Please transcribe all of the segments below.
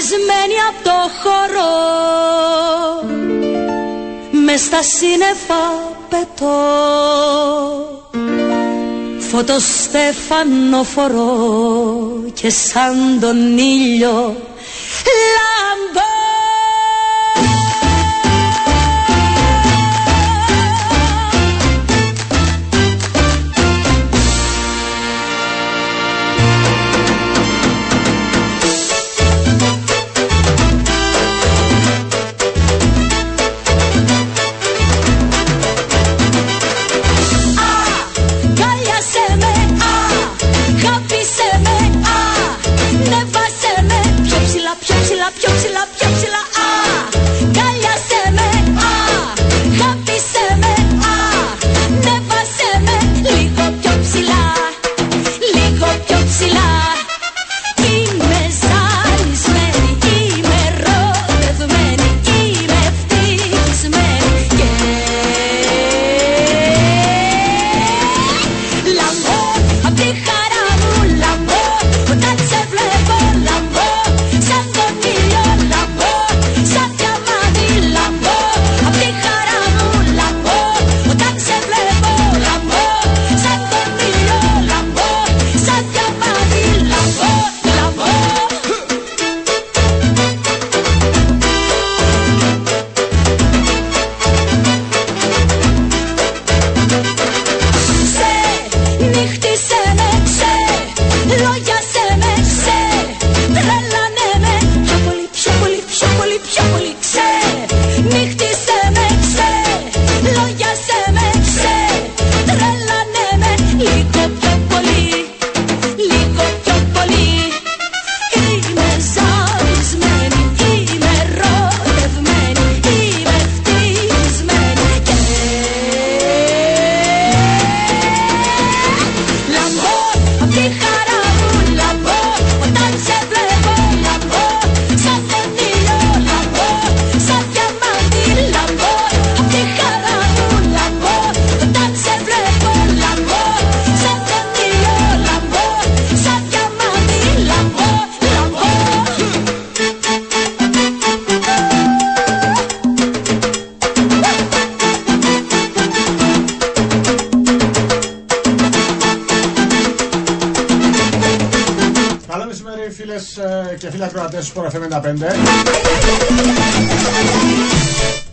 ζαλισμένη από το χώρο μες στα σύννεφα πετώ. Φωτοστέφανο φορώ και σαν τον ήλιο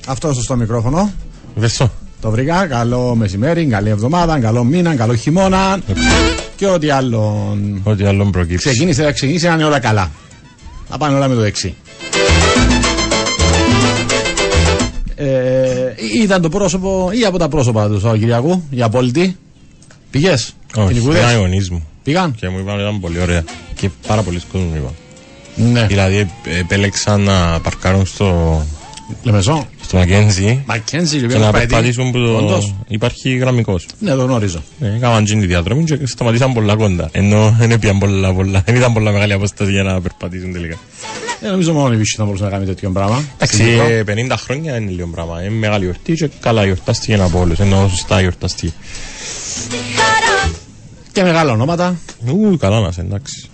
Αυτό στο μικρόφωνο. Βεσό. Το βρήκα. Καλό μεσημέρι, καλή εβδομάδα, καλό μήνα, καλό χειμώνα. Και ό,τι άλλο. Ό,τι άλλο προκύψει. Ξεκίνησε, θα ξεκινήσει να είναι όλα καλά. Να πάνε όλα με το δεξί. Ε, ήταν το πρόσωπο ή από τα πρόσωπα του Σαββατοκυριακού, η απόλυτη. Πηγέ. Όχι, πήγαν οι μου. Πήγαν; Και μου είπαν ότι ήταν πολύ ωραία. Και πάρα πολλοί κόσμοι μου είπαν. Ναι. Δηλαδή επέλεξαν να παρκάρουν στο. Λεμεσό. Στο Μακένζι. Μακένζι, και να περπατήσουν που το... υπάρχει γραμμικός. Ναι, το γνωρίζω. Ναι, έκαναν την τη διαδρομή και σταματήσαν πολλά κοντά. Ενώ δεν έπιαν πολλά, πολλά. Δεν ήταν πολλά μεγάλη απόσταση για να περπατήσουν τελικά. Δεν νομίζω μόνο η Βύση θα μπορούσε να κάνει τέτοιο πράγμα. Εντάξει, 50 χρόνια είναι λίγο πράγμα. Είναι μεγάλη γιορτή και καλά γιορτάστηκε από όλους. Ενώ σωστά γιορταστεί. Και μεγάλα ονόματα. Ου, καλά να σε, εντάξει.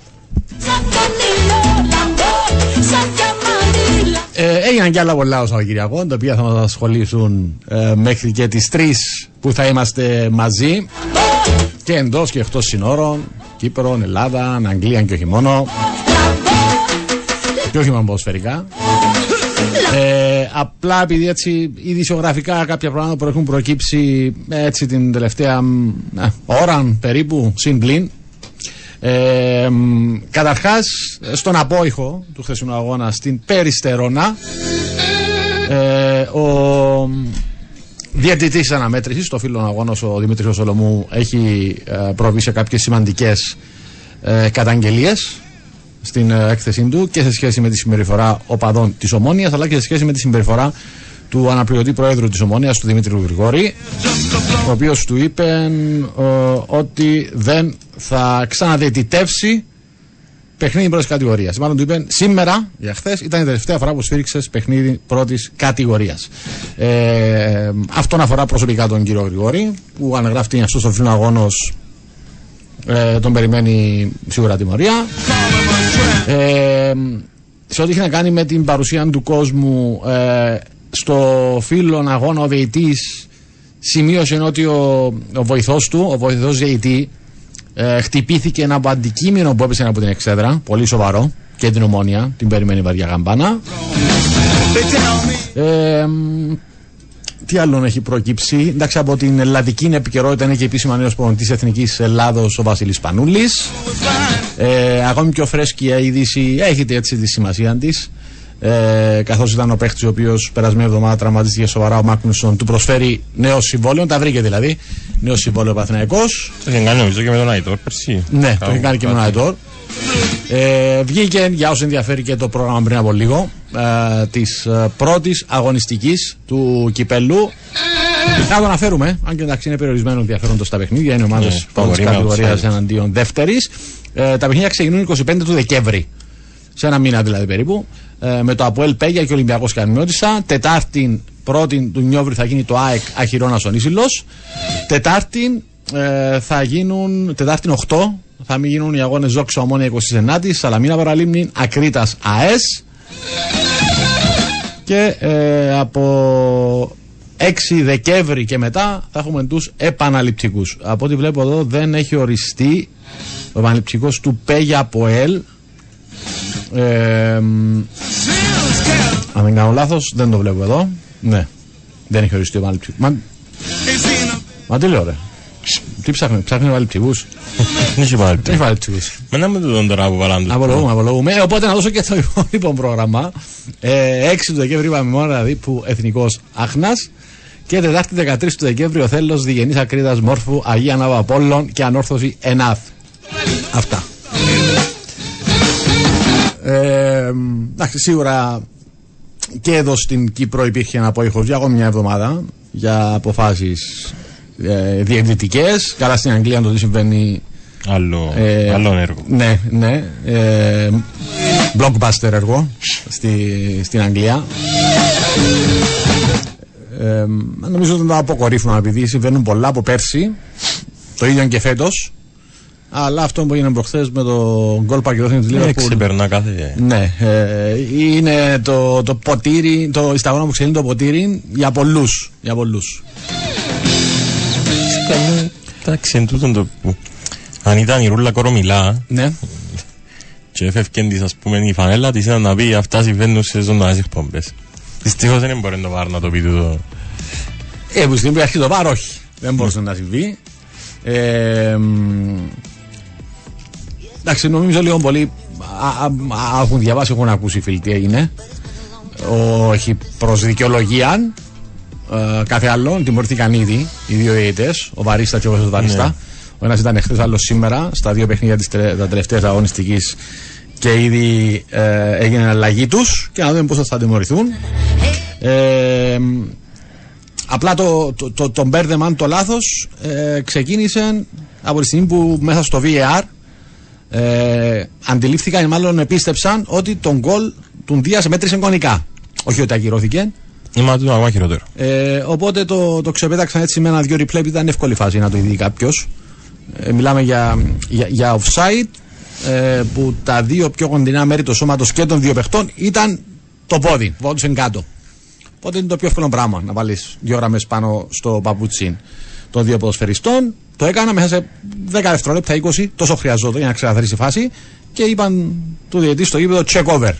Ε, έγιναν και άλλα πολλά ο Σαββατοκυριακό, τα οποία θα μας ασχολήσουν ε, μέχρι και τις 3 που θα είμαστε μαζί και εντός και εκτός συνόρων, Κύπρο, Ελλάδα, Αγγλία και όχι μόνο. Και όχι μόνο ποδοσφαιρικά. Ε, απλά επειδή έτσι ειδησιογραφικά κάποια πράγματα που έχουν προκύψει έτσι την τελευταία ε, ώρα περίπου συν πλήν ε, καταρχάς στον απόϊχο του χθεσινού αγώνα στην Περιστερώνα ε, ο διαιτητής αναμέτρησης το φίλο αγώνος ο Δημήτρης Σολομού έχει ε, προβεί σε κάποιες σημαντικές ε, καταγγελίες στην ε, έκθεσή του και σε σχέση με τη συμπεριφορά οπαδών της Ομόνιας αλλά και σε σχέση με τη συμπεριφορά του αναπληρωτή προέδρου της Ομόνιας του Δημήτρη Γρηγόρη ο οποίος του είπε ε, ότι δεν θα ξαναδιαιτητεύσει παιχνίδι πρώτης κατηγορίας. Μάλλον του είπε σήμερα, για χθες, ήταν η τελευταία φορά που σφίριξε παιχνίδι πρώτης κατηγορίας. Ε, αυτόν αφορά προσωπικά τον κύριο Γρηγόρη, που αν γράφει αυτό στο φίλο αγώνος ε, τον περιμένει σίγουρα τιμωρία. Ε, σε ό,τι έχει να κάνει με την παρουσία του κόσμου ε, στο φίλον αγώνα ο διαιτής σημείωσε ότι ο, ο βοηθός του, ο βοηθός διαιτή ε, χτυπήθηκε ένα από αντικείμενο που έπεσε από την εξέδρα, πολύ σοβαρό και την ομόνια, την περιμένει βαριά γαμπάνα. Ε, τι άλλο έχει προκύψει; Εντάξει, από την ελλαδική επικαιρότητα είναι και επίσημα νέος προπονητής Εθνικής Ελλάδος ο Βασίλης Πανούλης. Ε, ακόμη πιο φρέσκια είδηση, έχετε έτσι τη σημασία της. Ε, Καθώς ήταν ο παίχτης ο οποίος περασμένη εβδομάδα τραυματίστηκε σοβαρά, ο Μάκνουσον του προσφέρει νέο συμβόλαιο, τα βρήκε δηλαδή. Νέο συμβόλαιο Παθηναϊκό. Το είχε κάνει νομίζω και με τον Αϊτόρ πέρσι. Ναι, το είχε κάνει και με τον Αϊτόρ. Ε, βγήκε για όσους ενδιαφέρει και το πρόγραμμα πριν από λίγο ε, της ε, πρώτης αγωνιστικής του κυπέλου. Να το αναφέρουμε, αν και εντάξει είναι περιορισμένο ενδιαφέρον στα παιχνίδια, είναι ομάδε Ναι, πρώτη φαβορεί με κατηγορίας outside. εναντίον δεύτερης. Ε, τα παιχνίδια ξεκινούν 25 του Δεκέμβρη. Σε ένα μήνα δηλαδή περίπου. Ε, με το Αποέλ Πέγια και Ολυμπιακός Καρμιώτησα. Τετάρτη πρώτη του Νιόβρη θα γίνει το ΑΕΚ Αχυρώνας ο Νίσιλο. Τετάρτη ε, θα γίνουν. Τετάρτη 8 θα μην γίνουν οι αγώνες Ζόξα Ομόνια 29η, Σαλαμίνα Παραλίμνη, Ακρίτας ΑΕΣ. Και ε, από 6 Δεκέμβρη και μετά θα έχουμε τους επαναληπτικούς. Από ό,τι βλέπω εδώ δεν έχει οριστεί ο επαναληπτικός του Πέγια από ΕΛ. Ε, μ, αν δεν κάνω λάθος δεν το βλέπω εδώ. Ναι, δεν έχει οριστεί ο επαναληπτικός. Μα, μα τι λέω ρε. Τι ψάχνει, ψάχνει επαναληπτικούς. Δεν είχε πάρει. Δεν έχει επαναληπτικούς. Μα να με τον τώρα που βάλαν τους. Απολογούμε, απολογούμε. Ε, οπότε να δώσω και το υπόλοιπο πρόγραμμα. Ε, 6 του Δεκέμβρη είπαμε μόνο δηλαδή που εθνικός Άχνας. Και Τετάρτη 13 του Δεκέμβρη ο Θέλος Διγενής Ακρίδας Μόρφου Αγία Νάβα Απόλλων και Ανόρθωση Ενάθ. Αυτά. Ε, εντάξει, σίγουρα και εδώ στην Κύπρο υπήρχε ένα απόϊχο για ακόμη μια εβδομάδα για αποφάσεις ε, διεκδυτικέ. Καλά στην Αγγλία το τι συμβαίνει Άλλο, ε, άλλο έργο. Ναι, ναι. Ε, blockbuster έργο στη, στην Αγγλία. Ε, νομίζω ότι δεν το αποκορύφωνα επειδή συμβαίνουν πολλά από πέρσι. Το ίδιο και φέτος. Αλλά αυτό που έγινε προχθές με το γκολ πακετόθινο της Ε, Λίβερπουλ. ξεπερνά κάθε. Ναι, ε, είναι το, το ποτήρι, το η σταγόνα που ξελίνει το ποτήρι για πολλούς. Για πολλούς. Εντάξει, εν τούτον το που. Αν ήταν η ρούλα κορομιλά Ναι. και έφευκεν της ας πούμε η φανέλα της ήταν να πει αυτά συμβαίνουν σε ζωντανές εκπομπές. Δυστυχώς δεν μπορεί να το πάρει να το πει τούτο. Ε, που στην αρχή το πάρω, όχι. Δεν μπορούσε να συμβεί. Ε, μ, εντάξει, νομίζω λίγο πολύ. α, α, α, έχουν διαβάσει, έχουν ακούσει οι φίλοι τι έγινε. Ο, έχει προς δικαιολογία ε, κάθε άλλον. Τιμωρηθήκαν ήδη οι δύο διαιτητέ, ο Βαρίστα και ο Βαρίστα. Βαρίστα. Ο ένας ήταν εχθές, άλλος σήμερα, στα δύο παιχνίδια της τα τελευταία αγωνιστικής και ήδη ε, έγινε αλλαγή τους και να δούμε πώ θα τιμωρηθούν. Ε, μ, Απλά το, το, το, το μπέρδεμα, το λάθος, ε, ξεκίνησε από τη στιγμή που μέσα στο VAR ε, αντιλήφθηκαν ή μάλλον επίστεψαν ότι τον γκολ του Δίας μέτρησε εικονικά. Όχι ότι ακυρώθηκε. Είμαι το ακόμα χειρότερο. Ε, οπότε το, το ξεπέταξαν έτσι με ένα-δυο replay που ήταν εύκολη φάση να το δει κάποιος. Ε, μιλάμε για, για, για offside ε, που τα δύο πιο κοντινά μέρη του σώματος και των δύο παιχτών ήταν το πόδι. Εβρίσκουνταν κάτω. Οπότε είναι το πιο εύκολο πράγμα να βάλεις δύο γραμμές πάνω στο παπούτσι των δύο ποδοσφαιριστών. Το έκανα μέσα σε 10 δευτερόλεπτα, 20, τόσο χρειαζόταν για να ξεκαθαρίσει η φάση και είπαν του διαιτή στο γήπεδο check over.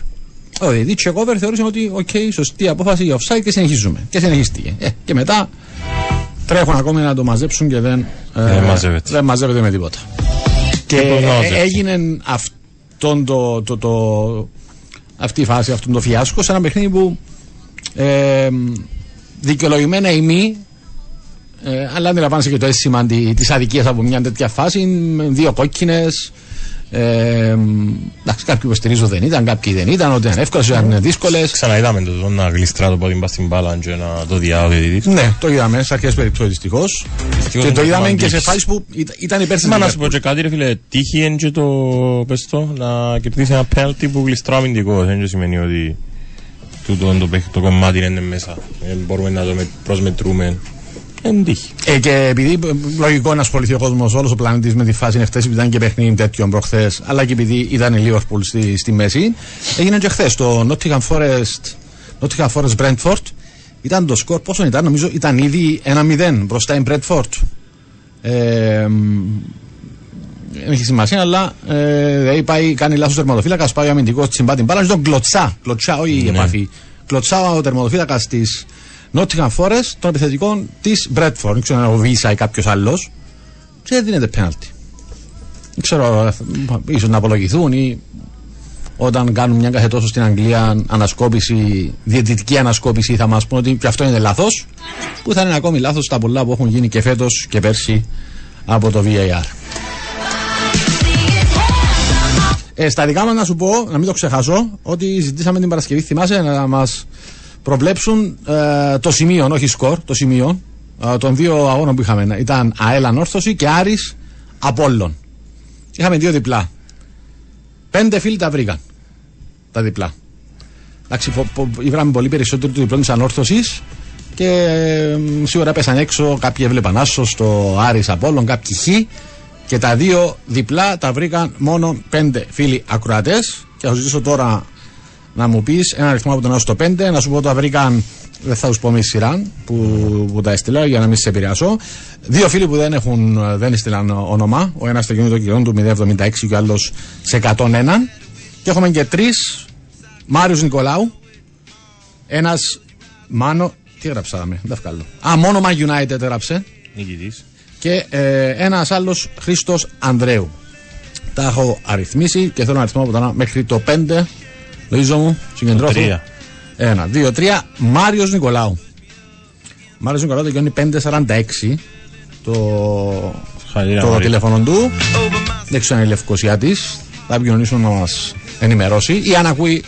Ο διαιτή check over θεώρησε ότι, οκ, σωστή απόφαση για offside και συνεχίζουμε. Και συνεχίστηκε. Ε, και μετά τρέχουν ακόμη να το μαζέψουν και δεν, ε, Δεν μαζεύεται. δεν μαζεύεται με τίποτα. Και πώς να ε, μαζεύει. έγινε αυτόν το, το, το, αυτή η φάση, αυτόν το φιάσκο σε ένα παιχνίδι που ε, δικαιολογημένα η μη ε, αλλά αντιλαμβάνεσαι και το αίσθημα τη αδικία από μια τέτοια φάση με δύο κόκκινες. Ε, εντάξει, κάποιοι υποστηρίζουν δεν ήταν, κάποιοι δεν ήταν, ότι ήταν εύκολε, ότι ήταν δύσκολες. Ξαναείδαμε το ζώο να γλιστρά το πόδι μπας στην μπάλα και να το διάω διαιτητής. Ναι, το είδαμε σε αρχές περιπτώσεις δυστυχώς. Και είναι το το είδαμε και αντίξ. σε φάσεις που ήταν- ήταν υπέρ τη Μα να σου πω και κάτι ρε φίλε, τύχη είναι και το, πες το, να κερδίσει ένα πέναλτι που γλιστρά αμυντικός. Δεν σημαίνει ότι τούτο το, παίχ- το κομμάτι είναι μέσα. Δεν μπορούμε να το με- προσμετρούμε Εν τύχη. Ε, και επειδή ε, λογικό να ασχοληθεί ο κόσμος, όλος ο πλανήτης με τη φάση είναι χθες, επειδή ήταν και παιχνίδι τέτοιων προχθές, αλλά και επειδή ήταν η Liverpool στη, στη μέση, έγινε και χθες το Nottingham Forest, Nottingham Forest Brentford. Ήταν το σκορ, πόσο ήταν, νομίζω ήταν ήδη 1-0 μπροστά η Brentford. Ε, δεν έχει σημασία, αλλά ε, δηλαδή πάει, κάνει λάθος τερματοφύλακας, πάει ο αμυντικός, τσιμπά την μπάλα, τον κλωτσά, κλωτσά, όχι η Ναι. επαφή. Κλωτσά ο τερματοφύλακας της Nottingham Forest των επιθετικών της Bradford. Δεν ξέρω αν ο Βίσα ή κάποιος άλλος. Και δεν δίνεται πέναλτι. Δεν ξέρω, ίσως να απολογηθούν ή όταν κάνουν μια κάθε τόσο στην Αγγλία ανασκόπηση, διαιτητική ανασκόπηση, θα μας πούνε ότι και αυτό είναι λάθος. Που θα είναι ακόμη λάθος τα πολλά που έχουν γίνει και φέτος και πέρσι από το VAR. Ε, στα δικά μας να σου πω, να μην το ξεχάσω, ότι ζητήσαμε την Παρασκευή, θυμάσαι, να μας προβλέψουν ε, το σημείο, όχι σκορ, το σημείο ε, των δύο αγώνων που είχαμε. Ήταν ΑΕΛ Ανόρθωση και Άρης Απόλλων. Είχαμε δύο διπλά. Πέντε φίλοι τα βρήκαν. Τα διπλά. Εντάξει, πο, πο, βράμε πολύ περισσότερο του διπλών τη Ανόρθωσης και ε, σίγουρα πέσαν έξω. Κάποιοι έβλεπαν άσο στο Άρης Απόλλων, κάποιοι χ. Και τα δύο διπλά τα βρήκαν μόνο πέντε φίλοι ακροατές. Και θα σου ζητήσω τώρα να μου πεις ένα αριθμό από τον 1 στο 5, να σου πω ότι τα βρήκαν. Δεν θα σου πω με σειρά που, που τα έστειλα για να μην σε επηρεάσω. Δύο φίλοι που δεν, έχουν, δεν έστειλαν όνομα. Ο ένας στο κινητό κιλό του 076 και ο άλλος σε 101. Και έχουμε και τρεις. Μάριος Νικολάου. Ένας Μάνο. Τι έγραψαμε, δεν τα βγάλω. Α, μόνο Man United έγραψε. Νικητής. Και ε, ένας άλλος Χρήστος Ανδρέου. Τα έχω αριθμίσει και θέλω να αριθμό από το 1 μέχρι το 5. Λογίζω μου, συγκεντρώθω. τρία. Ένα, δύο, τρία. Μάριος Νικολάου. Μάριος Νικολάου τελειώνει 546 το, Συγχαρητήρια, το Μάριο. τηλέφωνο του. Δεν ξέρω αν είναι Λευκοσία τη. Θα επικοινωνήσουν να μας ενημερώσει ή αν ακούει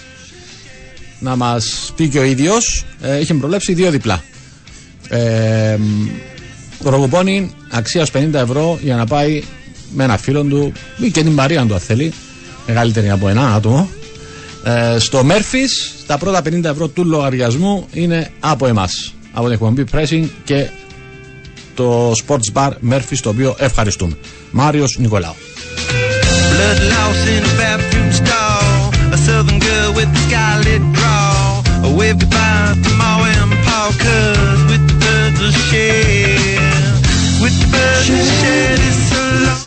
να μας πει και ο ίδιος. Ε, είχε προβλέψει δύο διπλά. Ε, Ρογοπόνη αξίας 50 ευρώ για να πάει με ένα φίλο του ή και την Μαρία του αν θέλει. Μεγαλύτερη από ένα άτομο. Ε, στο Μέρφυς τα πρώτα 50 ευρώ του λογαριασμού είναι από εμάς. Από την εκπομπή Pressing και το Sports Bar Μέρφυς, το οποίο ευχαριστούμε. Μάριος Νικολάου.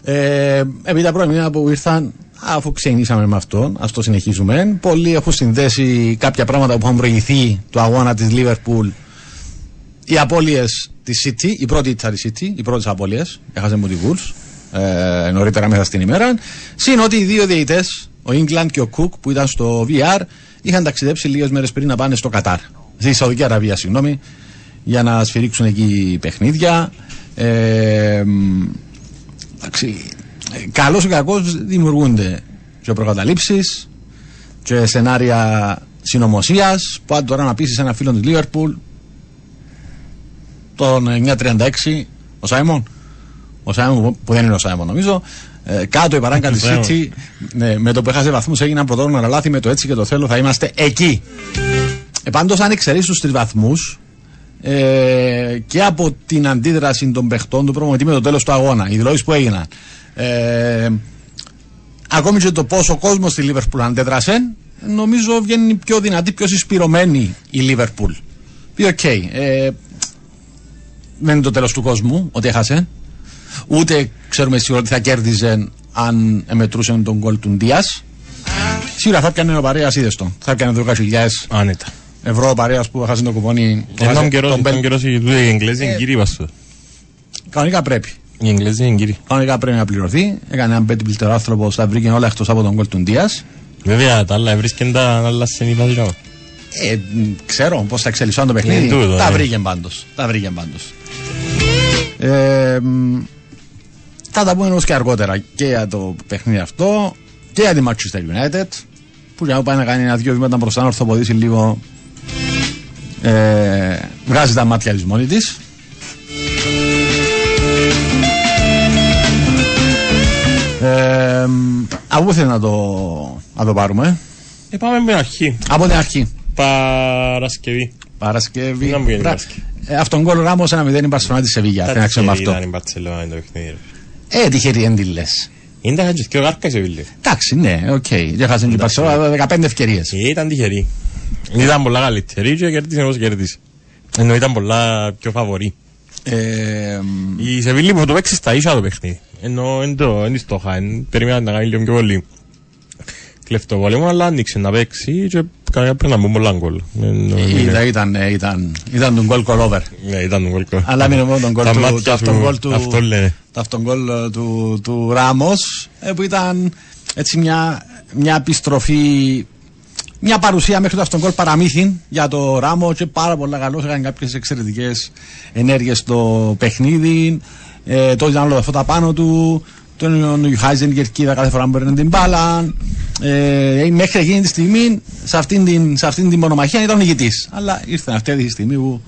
Ε, επί τα πρώτα μήνα που ήρθαν, αφού ξεκινήσαμε με αυτό, ας το συνεχίσουμε. Πολλοί έχουν συνδέσει κάποια πράγματα που έχουν προηγηθεί του αγώνα της Liverpool. Οι απώλειες της City, η πρώτη ήταν η City, οι πρώτε απώλειες. Έχασε μου τη Wolves ε, νωρίτερα μέσα στην ημέρα. Συν ότι οι δύο διαιτητές, ο England και ο Cook που ήταν στο VR, είχαν ταξιδέψει λίγες μέρες πριν να πάνε στο Κατάρ. Στη Σαουδική Αραβία, συγγνώμη, για να σφυρίξουν εκεί παιχνίδια. Ε, μ, εντάξει, καλός ή κακός δημιουργούνται και προκαταλήψεις και σενάρια συνωμοσίας. Που αν τώρα να πείσεις ένα φίλο της Λίβερπουλ, τον 936, ο Σάιμον, ο Σάιμον που δεν είναι ο Σάιμον νομίζω, ε, κάτω η παράγκα της Σάιμον. City, ναι, με το που έχασε βαθμούς έγιναν πρωτόγνωρα λάθη, με το έτσι και το θέλω θα είμαστε εκεί. Ε, Πάντως, αν εξαιρέσει τους τρεις βαθμούς ε, και από την αντίδραση των παιχτών του προπονητή με το τέλος του αγώνα, οι δηλώσεις που έγιναν, ε, ακόμη και το πόσο ο κόσμος στη Λίβερπουλ αντέδρασε, νομίζω βγαίνει πιο δυνατή, πιο συσπειρωμένη η Λίβερπουλ. Επί, οκ. ε, δεν είναι το τέλος του κόσμου ότι έχασε. Ούτε ξέρουμε σίγουρα ότι θα κέρδιζε αν μετρούσε το γκολ του Ντίας. Σίγουρα θα πιάννει ο παρέα, είδες το. Θα πιάννει 12.000 Άνετα. Ευρώ ο παρέα που έχασε το κουπόνι. Έναν καιρός, τον έναν Μπεν- καιρός, οι Εγγλέζοι είναι κύριοι βαστό. Κανονικά πρέπει. Οι Εγγλέζοι είναι κύριοι. Κανονικά πρέπει να πληρωθεί. Έκανε ένα bet builder άνθρωπο, τα βρήκε όλα εκτός από τον γκολ του Ντίας. Βέβαια, τα άλλα βρίσκαν τα άλλα σε νύπα Ε, μ, ξέρω πώς θα εξελισσόταν το παιχνίδι. Ε, τούτο, τα ε. βρήκε πάντως. Τα βρήκε πάντως. Ε, μ, θα τα πούμε όμως και αργότερα και για το παιχνίδι αυτό και για τη Manchester United που για να πάει να κάνει ένα-δυο βήματα μπροστά να ορθοποδήσει λίγο ε, βγάζει τα μάτια της μόνη της ε, μ, από πού θέλει να το, να το πάρουμε; Ε, πάμε με αρχή. από την αρχή Παρασκευή. Παρασκευή. Να μου γίνει Μπρα- Παρασκευή; Ε, αυτόν γκολ Ράμο 1-0 η Μπαρσελόνα τη Σεβίγια. Δεν να ξέρουμε αυτό. Ήταν η Μπαρτσελόνα είναι το παιχνίδι. ρε. Ε, τυχερή εν τη λες. Είναι τα χάτζες και ο Γάρκα σε βίλε. Εντάξει, ναι, οκ. Δεν χάσαν και η Μπαρσελόνα 15 ευκαιρίες. Ήταν τυχερή. Ήταν πολλά καλύτερη και κέρδισε όπως κέρδισε. Ενώ ήταν πολλά πιο φαβορή. Ε, Η Σεβίλη που το παίξει στα ίσα το παιχνίδι. Ενώ εν το, εν της στόχα, εν περίμενα να κάνει λίγο πιο πολύ. Κλεφτοβόλεμο, αλλά άνοιξε να παίξει και κανένα πρέπει να μπουν πολλά γκολ. Ενώ είναι- ήταν, ήταν, ε, ήταν, ήταν τον γκολ call over. Ναι, ήταν τον γκολ. Αλλά μην μόνο τον γκολ Τα του, μάτια το αυτόν σου γκολ του, Αυτό λένε. το αυτόν γκολ ε, του, του Ράμος ε, που ήταν έτσι μια, μια επιστροφή μια παρουσία μέχρι το αυτόν γκολ παραμύθιν για το Ράμο και πάρα πολλά καλός. Έκανε κάποιες εξαιρετικές ενέργειες στο παιχνίδι. Ε, το ήταν όλα αυτά πάνω του. Τον Ιουχάιζεν κερκίδα κάθε φορά που παίρνει την μπάλα. Ε, μέχρι εκείνη τη στιγμή σε αυτήν την, σε αυτήν την μονομαχία ήταν ο ηγητής αλλά ήρθε αυτή τη στιγμή που